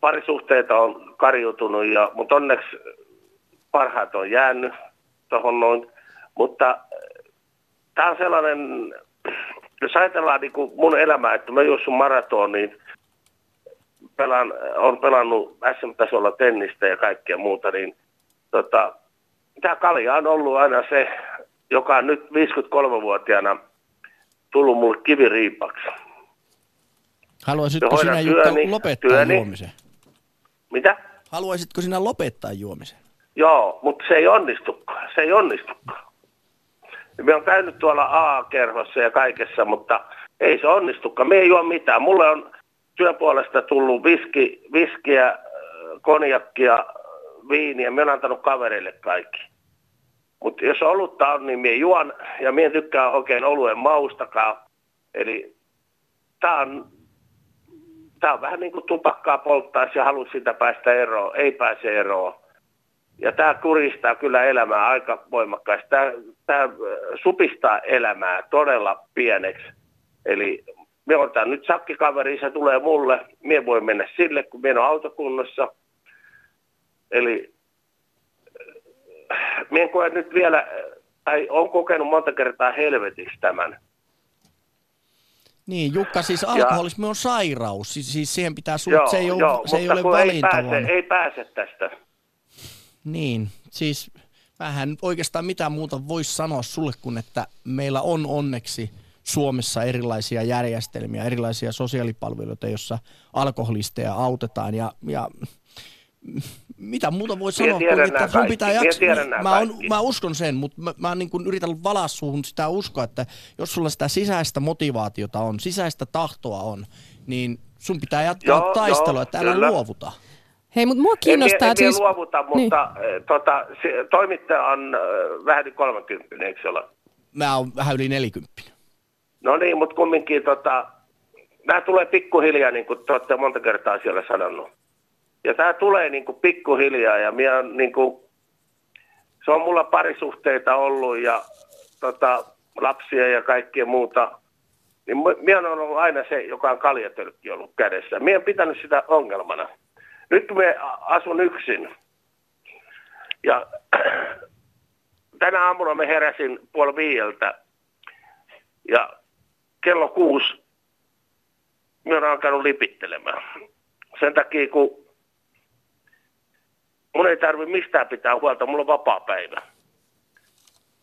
parisuhteita on karjutunut, ja, mutta onneksi parhaat on jäänyt tuohon noin. Mutta äh, tämä on sellainen, jos ajatellaan niin kuin mun elämää, että mä juossun maraton, niin pelaan, on pelannut SM-tasolla tennistä ja kaikkea muuta, niin tota, tämä kalja on ollut aina se, joka on nyt 53-vuotiaana tullut mulle kiviriipaksi. Haluaisitko sinä Jukka lopettaa työni. juomisen? Mitä? Haluaisitko sinä lopettaa juomisen? Joo, mutta se ei onnistukaan. Se ei onnistukaan. Me on käynyt tuolla A-kerhossa ja kaikessa, mutta ei se onnistukaan. Me ei juo mitään. Mulle on työpuolesta tullut viski, viskiä, konjakkia, viiniä. Me on antanut kavereille kaikki. Mutta jos olutta on, niin minä juon ja minä tykkään oikein oluen maustakaan. Eli tämä on, tää on vähän niin kuin tupakkaa polttaisi ja haluaisi sitä päästä eroon. Ei pääse eroon. Ja tämä kuristaa kyllä elämää aika voimakkaasti. Tämä, tämä supistaa elämää todella pieneksi. Eli me otan nyt sakkikaveri, se tulee mulle. Mie voi mennä sille, kun mie on autokunnossa. Eli mie en koe nyt vielä, tai on kokenut monta kertaa helvetiksi tämän. Niin, Jukka, siis alkoholismi ja, on sairaus, siis, siis siihen pitää suht, joo, se ei ole, joo, se ei ole. Ei pääse, ei pääse tästä. Niin, siis vähän oikeastaan mitään muuta voisi sanoa sulle kuin, että meillä on onneksi Suomessa erilaisia järjestelmiä, erilaisia sosiaalipalveluita, joissa alkoholisteja autetaan ja, ja mitä muuta voi sanoa kuin, että sun pitää jaksaa. Mä, on, mä uskon sen, mutta mä, mä niin kuin yritän valaa suhun sitä uskoa, että jos sulla sitä sisäistä motivaatiota on, sisäistä tahtoa on, niin sun pitää jatkaa joo, taistelua, joo, että älä kyllä. luovuta. Hei, mutta mua kiinnostaa... En, en, siis... luovuta, mutta niin. tota, se, toimittaja on äh, vähän yli 30, eikö se ole? Mä oon vähän yli 40. No niin, mutta kumminkin tota, nämä tulee pikkuhiljaa, niin kuin te olette monta kertaa siellä sanonut. Ja tämä tulee niin kuin pikkuhiljaa ja minä niin kuin, se on mulla parisuhteita ollut ja tota, lapsia ja kaikkea muuta. Niin minä on ollut aina se, joka on kaljatölkki ollut kädessä. Minä en pitänyt sitä ongelmana. Nyt me asun yksin ja tänä aamuna me heräsin puoli viieltä ja kello kuusi me on alkanut lipittelemään. Sen takia, kun mun ei tarvi mistään pitää huolta, mulla on vapaa päivä.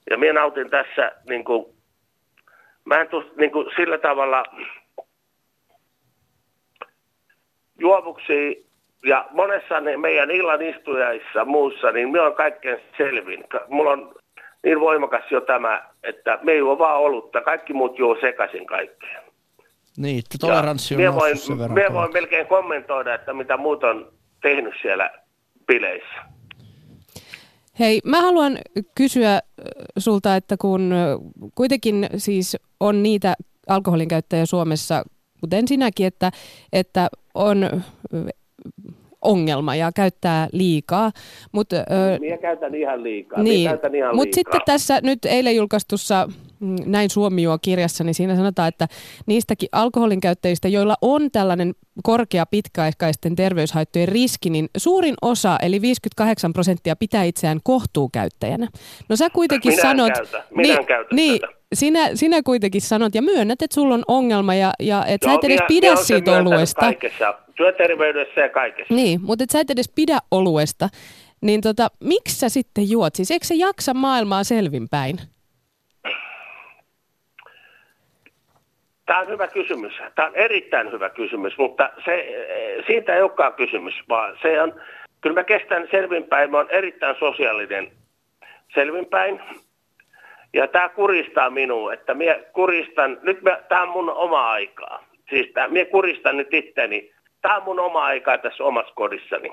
Ja minä nautin tässä niin kuin, mä en tus, niin kuin, sillä tavalla juovuksi ja monessa ne meidän illan istujaissa muussa, niin minä on kaikkein selvin. Mulla on niin voimakas jo tämä, että me ei ole vaan olutta, kaikki muut juo sekaisin kaikkea. Niin, että toleranssi on voin, sen verran. Me voin melkein kommentoida, että mitä muut on tehnyt siellä bileissä. Hei, mä haluan kysyä sulta, että kun kuitenkin siis on niitä alkoholin käyttäjiä Suomessa, kuten sinäkin, että, että on ongelma ja käyttää liikaa. Mut, ö, Minä käytän ihan liikaa. Niin, mutta sitten tässä nyt eilen julkaistussa mm, näin Suomi juo kirjassa, niin siinä sanotaan, että niistäkin alkoholin käyttäjistä, joilla on tällainen korkea pitkäaikaisten terveyshaittojen riski, niin suurin osa, eli 58 prosenttia, pitää itseään kohtuukäyttäjänä. No sä kuitenkin Minä sanot... käytä. Minä käytä niin, tätä. sinä, sinä kuitenkin sanot ja myönnät, että sulla on ongelma ja, ja että sä et edes minä- pidä minä siitä oluesta. Kaikessa, työterveydessä ja kaikessa. Niin, mutta et sä et edes pidä oluesta. Niin tota, miksi sä sitten juot? Siis eikö se jaksa maailmaa selvinpäin? Tämä on hyvä kysymys. Tämä on erittäin hyvä kysymys, mutta se, siitä ei olekaan kysymys, vaan se on, kyllä mä kestän selvinpäin, mä oon erittäin sosiaalinen selvinpäin. Ja tämä kuristaa minua, että minä kuristan, nyt tämä on mun oma aikaa. Siis tää, minä kuristan nyt itteni. Tämä on mun oma aikaa tässä omassa kodissani.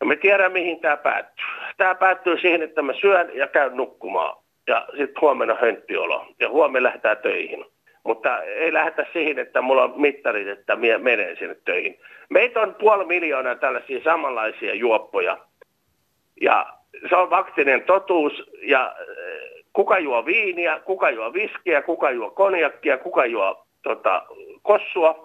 Ja me tiedän, mihin tämä päättyy. Tämä päättyy siihen, että mä syön ja käyn nukkumaan. Ja sitten huomenna hönttiolo. Ja huomenna lähdetään töihin. Mutta ei lähdetä siihen, että mulla on mittarit, että minä menen sinne töihin. Meitä on puoli miljoonaa tällaisia samanlaisia juoppoja. Ja se on vaktinen totuus. Ja eh, kuka juo viiniä, kuka juo viskiä, kuka juo konjakkia, kuka juo tota, kossua.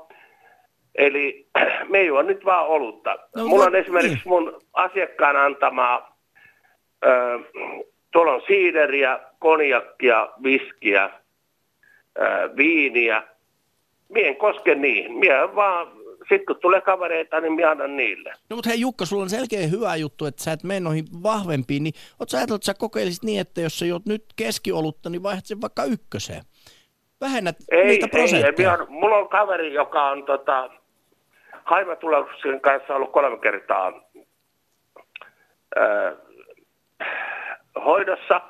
Eli me ei juo nyt vaan olutta. No, Mulla on no, esimerkiksi niin. mun asiakkaan antamaa, ö, tuolla on siideriä, konjakkia, viskiä, ö, viiniä. Mie en koske niihin. Mie vaan, sit kun tulee kavereita, niin mie annan niille. No mutta hei Jukka, sulla on selkeä hyvä juttu, että sä et mene noihin vahvempiin, niin oot sä ajatellut, että sä kokeilisit niin, että jos sä juot nyt keskiolutta, niin vaihdat sen vaikka ykköseen. Vähennät Ei, niitä ei, ei. prosentteja. Minä on, mulla on kaveri, joka on tota, Haimatuloksen kanssa ollut kolme kertaa hoidossa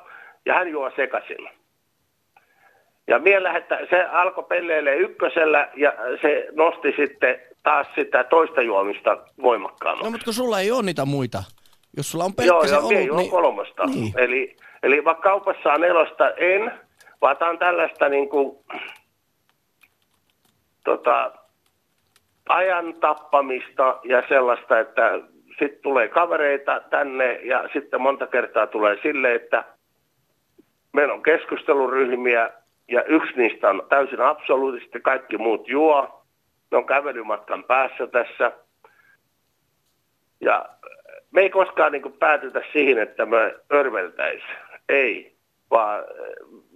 ja hän juo sekaisin. Ja mie lähettä, se alkoi pelleille ykkösellä ja se nosti sitten taas sitä toista juomista voimakkaammin. No mutta kun sulla ei ole niitä muita. Jos sulla on pelkkä Joo, se joo, olut, niin... kolmosta. Niin. Eli, eli vaikka kaupassa on nelosta, en, vaan tämä on tällaista niin kuin, tota, ajan tappamista ja sellaista, että sitten tulee kavereita tänne ja sitten monta kertaa tulee sille, että meillä on keskusteluryhmiä ja yksi niistä on täysin absoluuttisesti, kaikki muut juo. Ne on kävelymatkan päässä tässä. Ja me ei koskaan niin päätytä siihen, että me örveltäisiin. Ei, vaan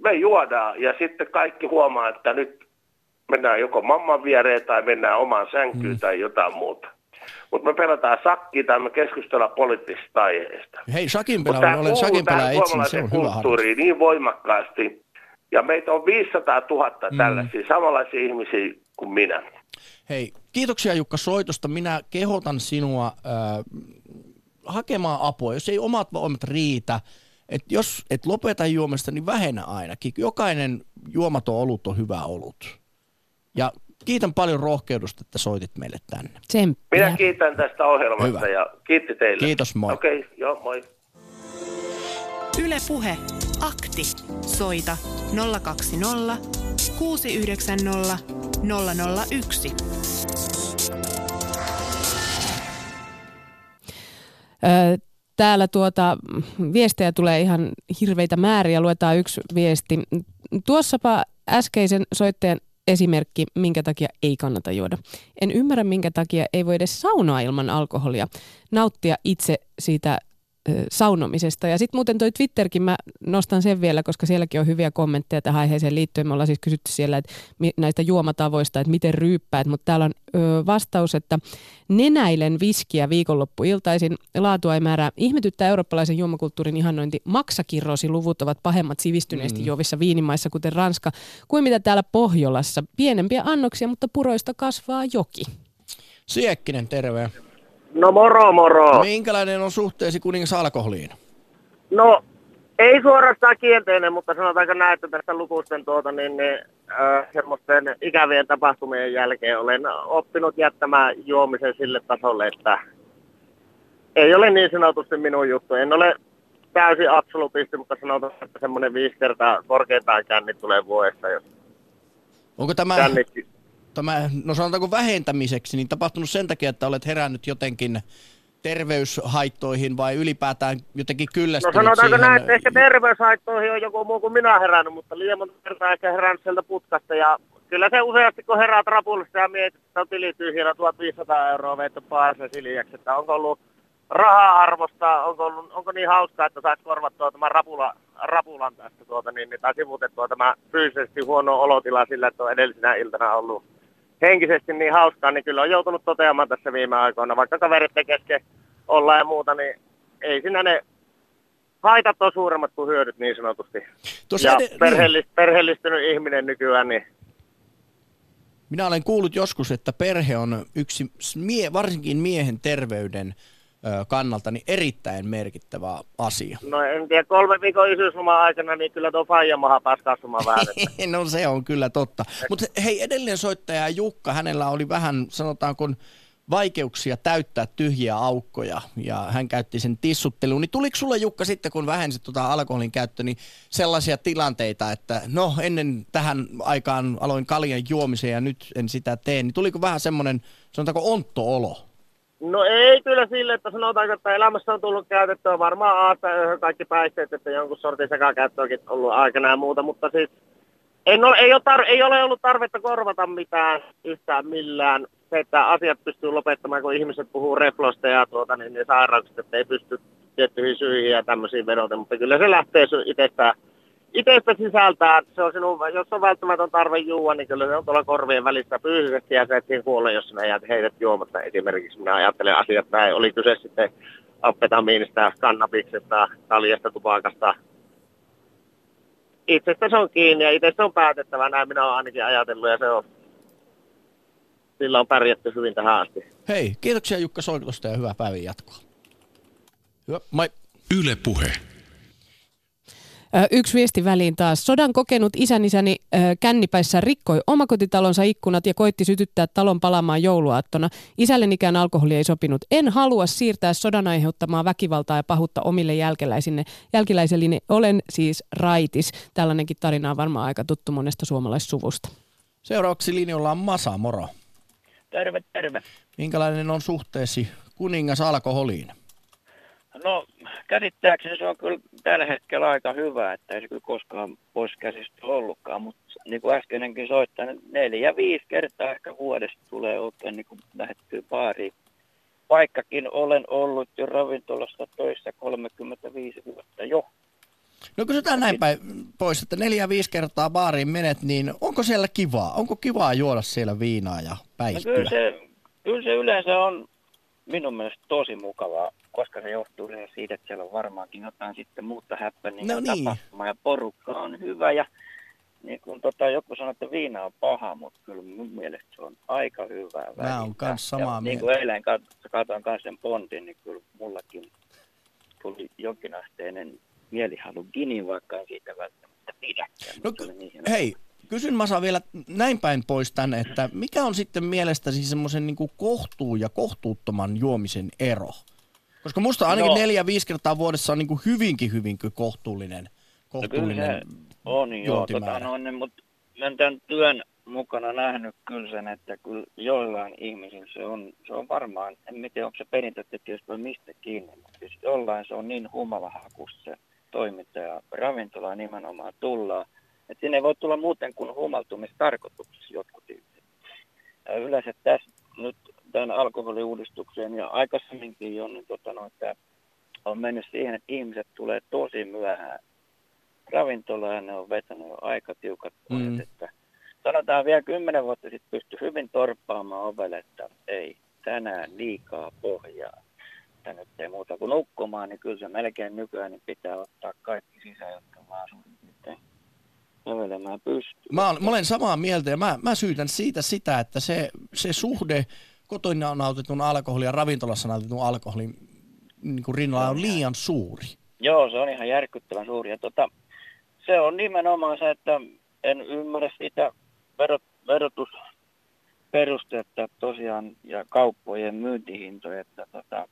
me juodaan ja sitten kaikki huomaa, että nyt mennään joko mamman viereen tai mennään omaan sänkyyn mm. tai jotain muuta. Mutta me pelataan sakki tai me keskustellaan poliittisista aiheista. Hei, pelaaja, tämä olen pelaaja tähän etsin, se on hyvä kulttuuriin niin voimakkaasti. Ja meitä on 500 000 tällaisia samanlaisia ihmisiä kuin minä. Hei, kiitoksia Jukka soitosta. Minä kehotan sinua äh, hakemaan apua, jos ei omat voimat riitä. Et jos et lopeta juomista, niin vähennä ainakin. Jokainen juomaton olut on hyvä olut. Ja kiitän paljon rohkeudesta, että soitit meille tänne. Tsemppiä. Minä kiitän tästä ohjelmasta Hyvä. ja kiitti teille. Kiitos, moi. Okei, okay, joo, moi. Yle Puhe. Akti. Soita 020 690 001. Ö, Täällä tuota, viestejä tulee ihan hirveitä määriä. Luetaan yksi viesti. Tuossapa äskeisen soittajan esimerkki, minkä takia ei kannata juoda. En ymmärrä, minkä takia ei voi edes saunaa ilman alkoholia. Nauttia itse siitä saunomisesta. Ja sitten muuten toi Twitterkin, mä nostan sen vielä, koska sielläkin on hyviä kommentteja tähän aiheeseen liittyen. Me ollaan siis kysytty siellä että näistä juomatavoista, että miten ryyppäät, mutta täällä on ö, vastaus, että nenäilen viskiä viikonloppuiltaisin. Laatua ei määrää. Ihmetyttää eurooppalaisen juomakulttuurin ihannointi. Maksakirrosiluvut ovat pahemmat sivistyneesti mm. juovissa viinimaissa, kuten Ranska, kuin mitä täällä Pohjolassa. Pienempiä annoksia, mutta puroista kasvaa joki. Siekkinen, terve. No moro moro. Minkälainen on suhteesi kuningas alkoholiin? No ei suorastaan kielteinen, mutta sanotaanko näin, että tästä lukuisten tuota, niin, niin äh, semmoisten ikävien tapahtumien jälkeen olen oppinut jättämään juomisen sille tasolle, että ei ole niin sanotusti minun juttu. En ole täysin absolutisti, mutta sanotaan, että semmoinen viisi kertaa korkeintaan kännit tulee vuodessa, jos Onko tämä. Tämä, no sanotaanko vähentämiseksi, niin tapahtunut sen takia, että olet herännyt jotenkin terveyshaittoihin vai ylipäätään jotenkin No kyllästynyt sanotaanko siihen? näin, että ehkä terveyshaittoihin on joku muu kuin minä herännyt, mutta liian monta kertaa ehkä herännyt sieltä putkasta. Ja kyllä se useasti, kun heräät rapulista ja mietit, että on tili tyhjänä 1500 euroa veitty paarisen siljaksi, että onko ollut raha-arvosta, onko, ollut, onko niin hauskaa, että saisi korvattua tämän rapula, rapulan tästä tuota, niin, niin, tai sivutettua tämä fyysisesti huono olotila sillä, että on edellisenä iltana ollut henkisesti niin hauskaa, niin kyllä on joutunut toteamaan tässä viime aikoina, vaikka kaverit kesken olla ja muuta, niin ei siinä ne haitat on suuremmat kuin hyödyt niin sanotusti. Tuossa ja ede- niin. perheellis, perheellistynyt ihminen nykyään, niin Minä olen kuullut joskus, että perhe on yksi, mie, varsinkin miehen terveyden kannalta, niin erittäin merkittävä asia. no en tiedä, kolme viikon isyysloman aikana, niin kyllä tuo faijamaha pääsi kasvamaan vähän. no se on kyllä totta. Mutta hei, edellinen soittaja Jukka, hänellä oli vähän, sanotaanko, vaikeuksia täyttää tyhjiä aukkoja ja hän käytti sen tissutteluun. Niin tuliko sulle Jukka sitten, kun vähensit tuota alkoholin käyttöä, niin sellaisia tilanteita, että no ennen tähän aikaan aloin kaljan juomisen ja nyt en sitä tee, niin tuliko vähän semmoinen, sanotaanko ontto-olo? No ei kyllä sille, että sanotaanko, että elämässä on tullut käytettyä varmaan aasta kaikki päihteet, että jonkun sortin sekakäyttöäkin ollut aikana ja muuta, mutta siis en ole, ei, ole tar- ei ole ollut tarvetta korvata mitään yhtään millään. Se, että asiat pystyy lopettamaan, kun ihmiset puhuu reflosta ja tuota, niin, niin sairauksista, että ei pysty tiettyihin syihin ja tämmöisiin vedoten, mutta kyllä se lähtee itsestään, itsestä sisältään. Se on sinun, jos on välttämätön tarve juua, niin kyllä se on tuolla korvien välissä fyysisesti ja se et siinä kuole, jos sinä jäät heidät juomatta. Esimerkiksi minä ajattelen asiat näin. Oli kyse sitten amfetamiinista, kannabiksesta, kaljasta, tupakasta. Itsestä se on kiinni ja itse se on päätettävä. Näin minä olen ainakin ajatellut ja se on, sillä on pärjätty hyvin tähän asti. Hei, kiitoksia Jukka soitosta ja hyvää päivän jatkoa. Hyvä, moi. Yle Puhe. Yksi viesti väliin taas. Sodan kokenut isänisäni ö, kännipäissä rikkoi omakotitalonsa ikkunat ja koitti sytyttää talon palaamaan jouluaattona. Isällenikään alkoholi ei sopinut. En halua siirtää sodan aiheuttamaa väkivaltaa ja pahuutta omille jälkeläisille. Jälkeläiselleni olen siis raitis. Tällainenkin tarina on varmaan aika tuttu monesta suomalaissuvusta. Seuraavaksi linjalla on Masa, moro. Terve, terve. Minkälainen on suhteesi kuningas alkoholiin? No käsittääkseni se on kyllä tällä hetkellä aika hyvä, että ei se kyllä koskaan pois käsistä ollutkaan, mutta niin kuin äskeinenkin soittaa, niin neljä viisi kertaa ehkä vuodessa tulee oikein niin kuin lähettyä baariin. Vaikkakin olen ollut jo ravintolassa töissä 35 vuotta jo. No kysytään näin päin pois, että neljä viisi kertaa baariin menet, niin onko siellä kivaa? Onko kivaa juoda siellä viinaa ja No päihtyä? kyllä, se, kyllä se yleensä on minun mielestä tosi mukavaa, koska se johtuu siitä, että siellä on varmaankin jotain sitten muuta häppäniä No niin. tapahtumaa ja porukka on hyvä ja niin kun tota, joku sanoo, että viina on paha, mutta kyllä mun mielestä se on aika hyvää Mä oon kans samaa ja, Niin mieltä. kuin eilen kat- katsoin kanssa sen Bondin, niin kyllä mullakin tuli jonkinasteinen mielihalu Ginin, vaikka en siitä välttämättä pidäkään. No, niin. Hei, kysyn Masa vielä näin päin pois tänne, että mikä on sitten mielestäsi semmoisen niin kohtuu ja kohtuuttoman juomisen ero? Koska musta ainakin No. neljä, viisi kertaa vuodessa on niin kuin hyvinkin, hyvinkin kohtuullinen, No kohtuullinen se on joo, tota, no, niin, mutta olen tämän työn mukana nähnyt kyllä sen, että kyllä joillain ihmisillä se on, se on varmaan, en tiedä onko se perintötekijöistä vai mistä kiinni, mutta siis jollain se on niin humalahakusta se toiminta ja ravintola nimenomaan tullaan, että sinne ei voi tulla muuten kuin humaltumistarkoituksessa jotkut ihmiset. Ja yleensä tässä nyt tämän alkoholiuudistukseen ja aikaisemminkin jo, niin tota, no, että on mennyt siihen, että ihmiset tulee tosi myöhään ravintolaan ne on vetänyt jo aika tiukat Mm. mm. että sanotaan vielä kymmenen vuotta sitten pystyi hyvin torppaamaan ovelle, että ei tänään liikaa pohjaa. Että nyt ei muuta kuin nukkumaan, niin kyllä se melkein nykyään niin pitää ottaa kaikki sisään, jotka vaan suurin piirtein kävelemään pystyy. Mä, olen, mä olen samaa mieltä ja mä, mä syytän siitä sitä, että se, se suhde kotona nautetun alkoholin ja ravintolassa nautetun alkoholin niin kuin rinnalla on liian suuri. Joo, se on ihan järkyttävän suuri. Ja tota, se on nimenomaan se, että en ymmärrä sitä verot, verotusperustetta tosiaan ja kauppojen myyntihintoja, että tota,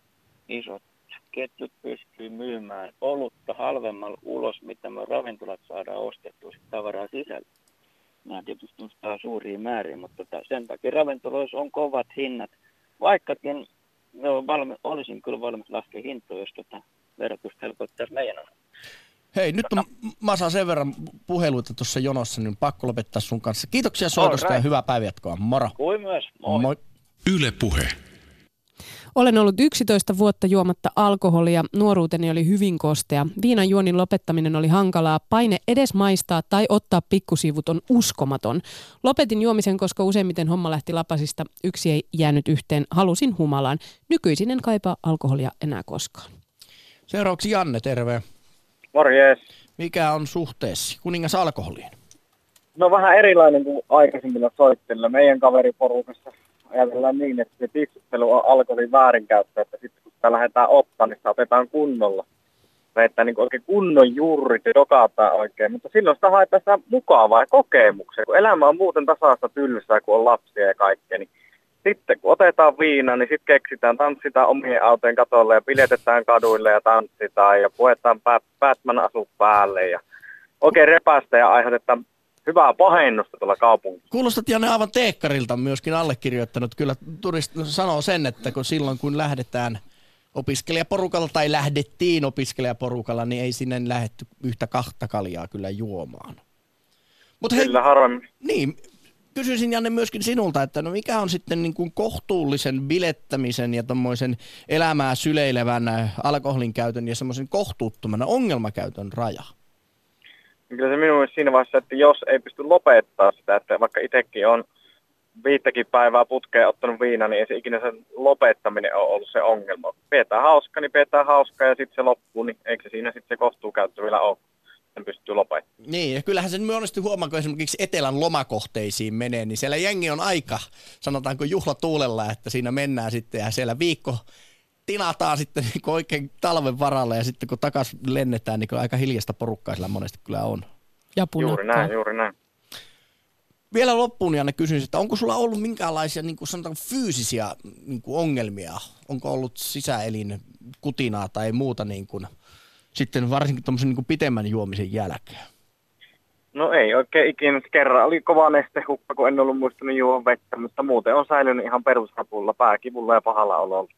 isot ketjut pystyy myymään olutta halvemmalla ulos, mitä me ravintolat saadaan ostettua tavaraa sisällä. Nämä tietysti nostaa suuria määriä, mutta tota, sen takia ravintoloissa on kovat hinnat. Vaikkakin joo, valmi, olisin kyllä valmis laskea hintoja, jos tota verotusta helpottaisi meidän Hei, nyt on Masa sen verran puheluita tuossa jonossa, niin pakko lopettaa sun kanssa. Kiitoksia soitosta Alright. ja hyvää päivänjatkoa. Moro. Kuin myös. Moi. Moi. Yle Puhe. Olen ollut 11 vuotta juomatta alkoholia. Nuoruuteni oli hyvin kostea. Viinan juonin lopettaminen oli hankalaa. Paine edes maistaa tai ottaa pikkusivut on uskomaton. Lopetin juomisen, koska useimmiten homma lähti lapasista. Yksi ei jäänyt yhteen. Halusin humalaan. Nykyisin en kaipaa alkoholia enää koskaan. Seuraavaksi Janne, terve. Morjes. Mikä on suhteesi kuningas alkoholiin? No vähän erilainen kuin aikaisemmilla soitteilla. Meidän kaveriporukassa ajatellaan niin, että se tiksuttelu on alkoholin väärinkäyttö, että sitten kun sitä lähdetään ottaa, niin sitä otetaan kunnolla. Vetää niin oikein kunnon juurit dokataan oikein, mutta silloin sitä haetaan sitä mukavaa kokemuksia, kun elämä on muuten tasasta tylsää, kun on lapsia ja kaikkea, niin sitten kun otetaan viina, niin sitten keksitään, tanssitaan omien autojen katolle ja piljetetään kaduille ja tanssitaan ja puetaan Batman asu päälle ja oikein repästä ja aiheutetaan hyvää pahennusta tuolla kaupungissa. Kuulostat Janne aivan teekkarilta myöskin allekirjoittanut. Kyllä turist sanoo sen, että kun silloin kun lähdetään opiskelijaporukalla tai lähdettiin opiskelijaporukalla, niin ei sinne lähdetty yhtä kahta kaljaa kyllä juomaan. Mutta hei, Kyllä harvemmin. niin, kysyisin Janne myöskin sinulta, että no mikä on sitten niin kuin kohtuullisen bilettämisen ja tommoisen elämää syleilevän alkoholin käytön ja semmoisen kohtuuttoman ongelmakäytön raja? Niin Kyllä se minun siinä vaiheessa, että jos ei pysty lopettaa sitä, että vaikka itsekin on viittäkin päivää putkeen ottanut viina, niin ei se ikinä sen lopettaminen ole ollut se ongelma. Pidetään hauska, niin pidetään hauskaa ja sitten se loppuu, niin eikö se siinä sitten se kohtuukäyttö vielä ole, sen pystyy lopettamaan. Niin, ja kyllähän sen monesti huomaa, kun esimerkiksi etelän lomakohteisiin menee, niin siellä jengi on aika, sanotaanko juhlatuulella, että siinä mennään sitten ja siellä viikko tinataan sitten niin oikein talven varalle ja sitten kun takas lennetään, niin aika hiljasta porukkaa siellä monesti kyllä on. Ja Juuri näin, juuri näin. Vielä loppuun Janne kysyisin, että onko sulla ollut minkäänlaisia niin kuin sanotaan, fyysisiä niin kuin ongelmia? Onko ollut sisäelin kutinaa tai muuta niin kuin, sitten varsinkin tuommoisen niin kuin pitemmän juomisen jälkeen? No ei oikein ikinä. Kerran oli kova nestehukka, kun en ollut muistanut juoda vettä, mutta muuten on säilynyt ihan perusrapulla, pääkivulla ja pahalla ololla.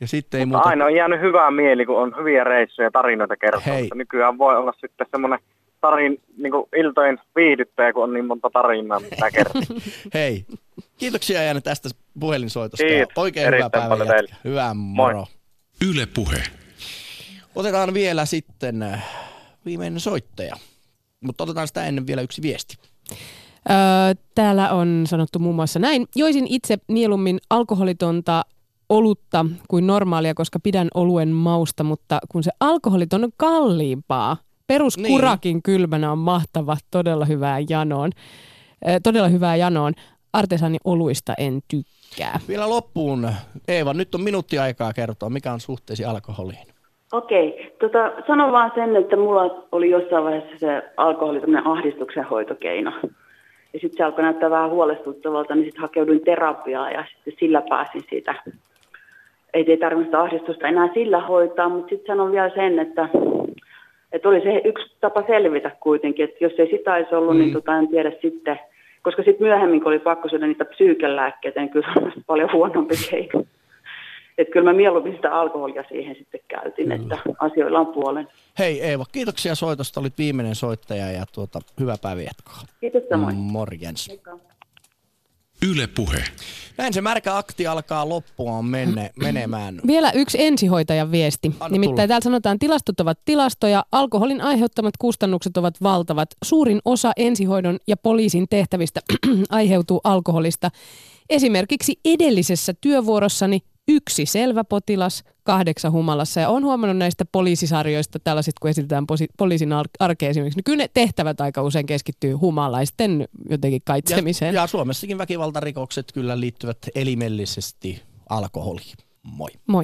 Ja sitten ei Mutta muuta... aina on jäänyt hyvää mieli, kun on hyviä reissuja ja tarinoita kertoa. Nykyään voi olla sitten semmoinen tarin, niin kuin iltojen viihdyttäjä, kun on niin monta tarinaa, mitä kertoa. Hei, kiitoksia Janne tästä puhelinsoitosta. Kiitos. Oikein hyvää päivää. Hyvää moro. Yle Puhe. Otetaan vielä sitten äh, viimeinen soittaja. Mutta otetaan sitä ennen vielä yksi viesti. Öö, täällä on sanottu muun muassa näin. Joisin itse mieluummin alkoholitonta olutta kuin normaalia, koska pidän oluen mausta, mutta kun se alkoholiton on kalliimpaa. Peruskurakin niin. kylmänä on mahtava, todella hyvää janoon. Öö, todella hyvää janoon. Artesani oluista en tykkää. Vielä loppuun, Eeva, nyt on minuutti aikaa kertoa, mikä on suhteesi alkoholiin. Okei, tota, sanon vaan sen, että mulla oli jossain vaiheessa se alkoholi tämmöinen ahdistuksen hoitokeino. Ja sitten se alkoi näyttää vähän huolestuttavalta, niin sitten hakeuduin terapiaan ja sitten sillä pääsin siitä. Ei, ei tarvinnut sitä ahdistusta enää sillä hoitaa, mutta sitten sanon vielä sen, että, että oli se yksi tapa selvitä kuitenkin, että jos ei sitä olisi ollut, mm. niin tota, en tiedä sitten. Koska sitten myöhemmin, kun oli pakko syödä niitä psyykelääkkeitä, niin kyllä se on paljon huonompi keino. Että kyllä mä mieluummin sitä alkoholia siihen sitten käytin, kyllä. että asioilla on puolen. Hei Eeva, kiitoksia soitosta, olit viimeinen soittaja ja tuota, hyvää päivänjatkoa. Kiitos samoin. Morjens. Yle Puhe. Näin se märkä akti alkaa loppua menne, menemään. Vielä yksi ensihoitajan viesti. Anna Nimittäin tulla. täällä sanotaan, tilastot ovat tilastoja, alkoholin aiheuttamat kustannukset ovat valtavat. Suurin osa ensihoidon ja poliisin tehtävistä aiheutuu alkoholista. Esimerkiksi edellisessä työvuorossani yksi selvä potilas, kahdeksan humalassa. Ja olen huomannut näistä poliisisarjoista, tällaiset kun esitetään poliisin ar- arkea esimerkiksi, niin kyllä ne tehtävät aika usein keskittyy humalaisten jotenkin kaitsemiseen. Ja, ja Suomessakin väkivaltarikokset kyllä liittyvät elimellisesti alkoholiin. Moi. Moi.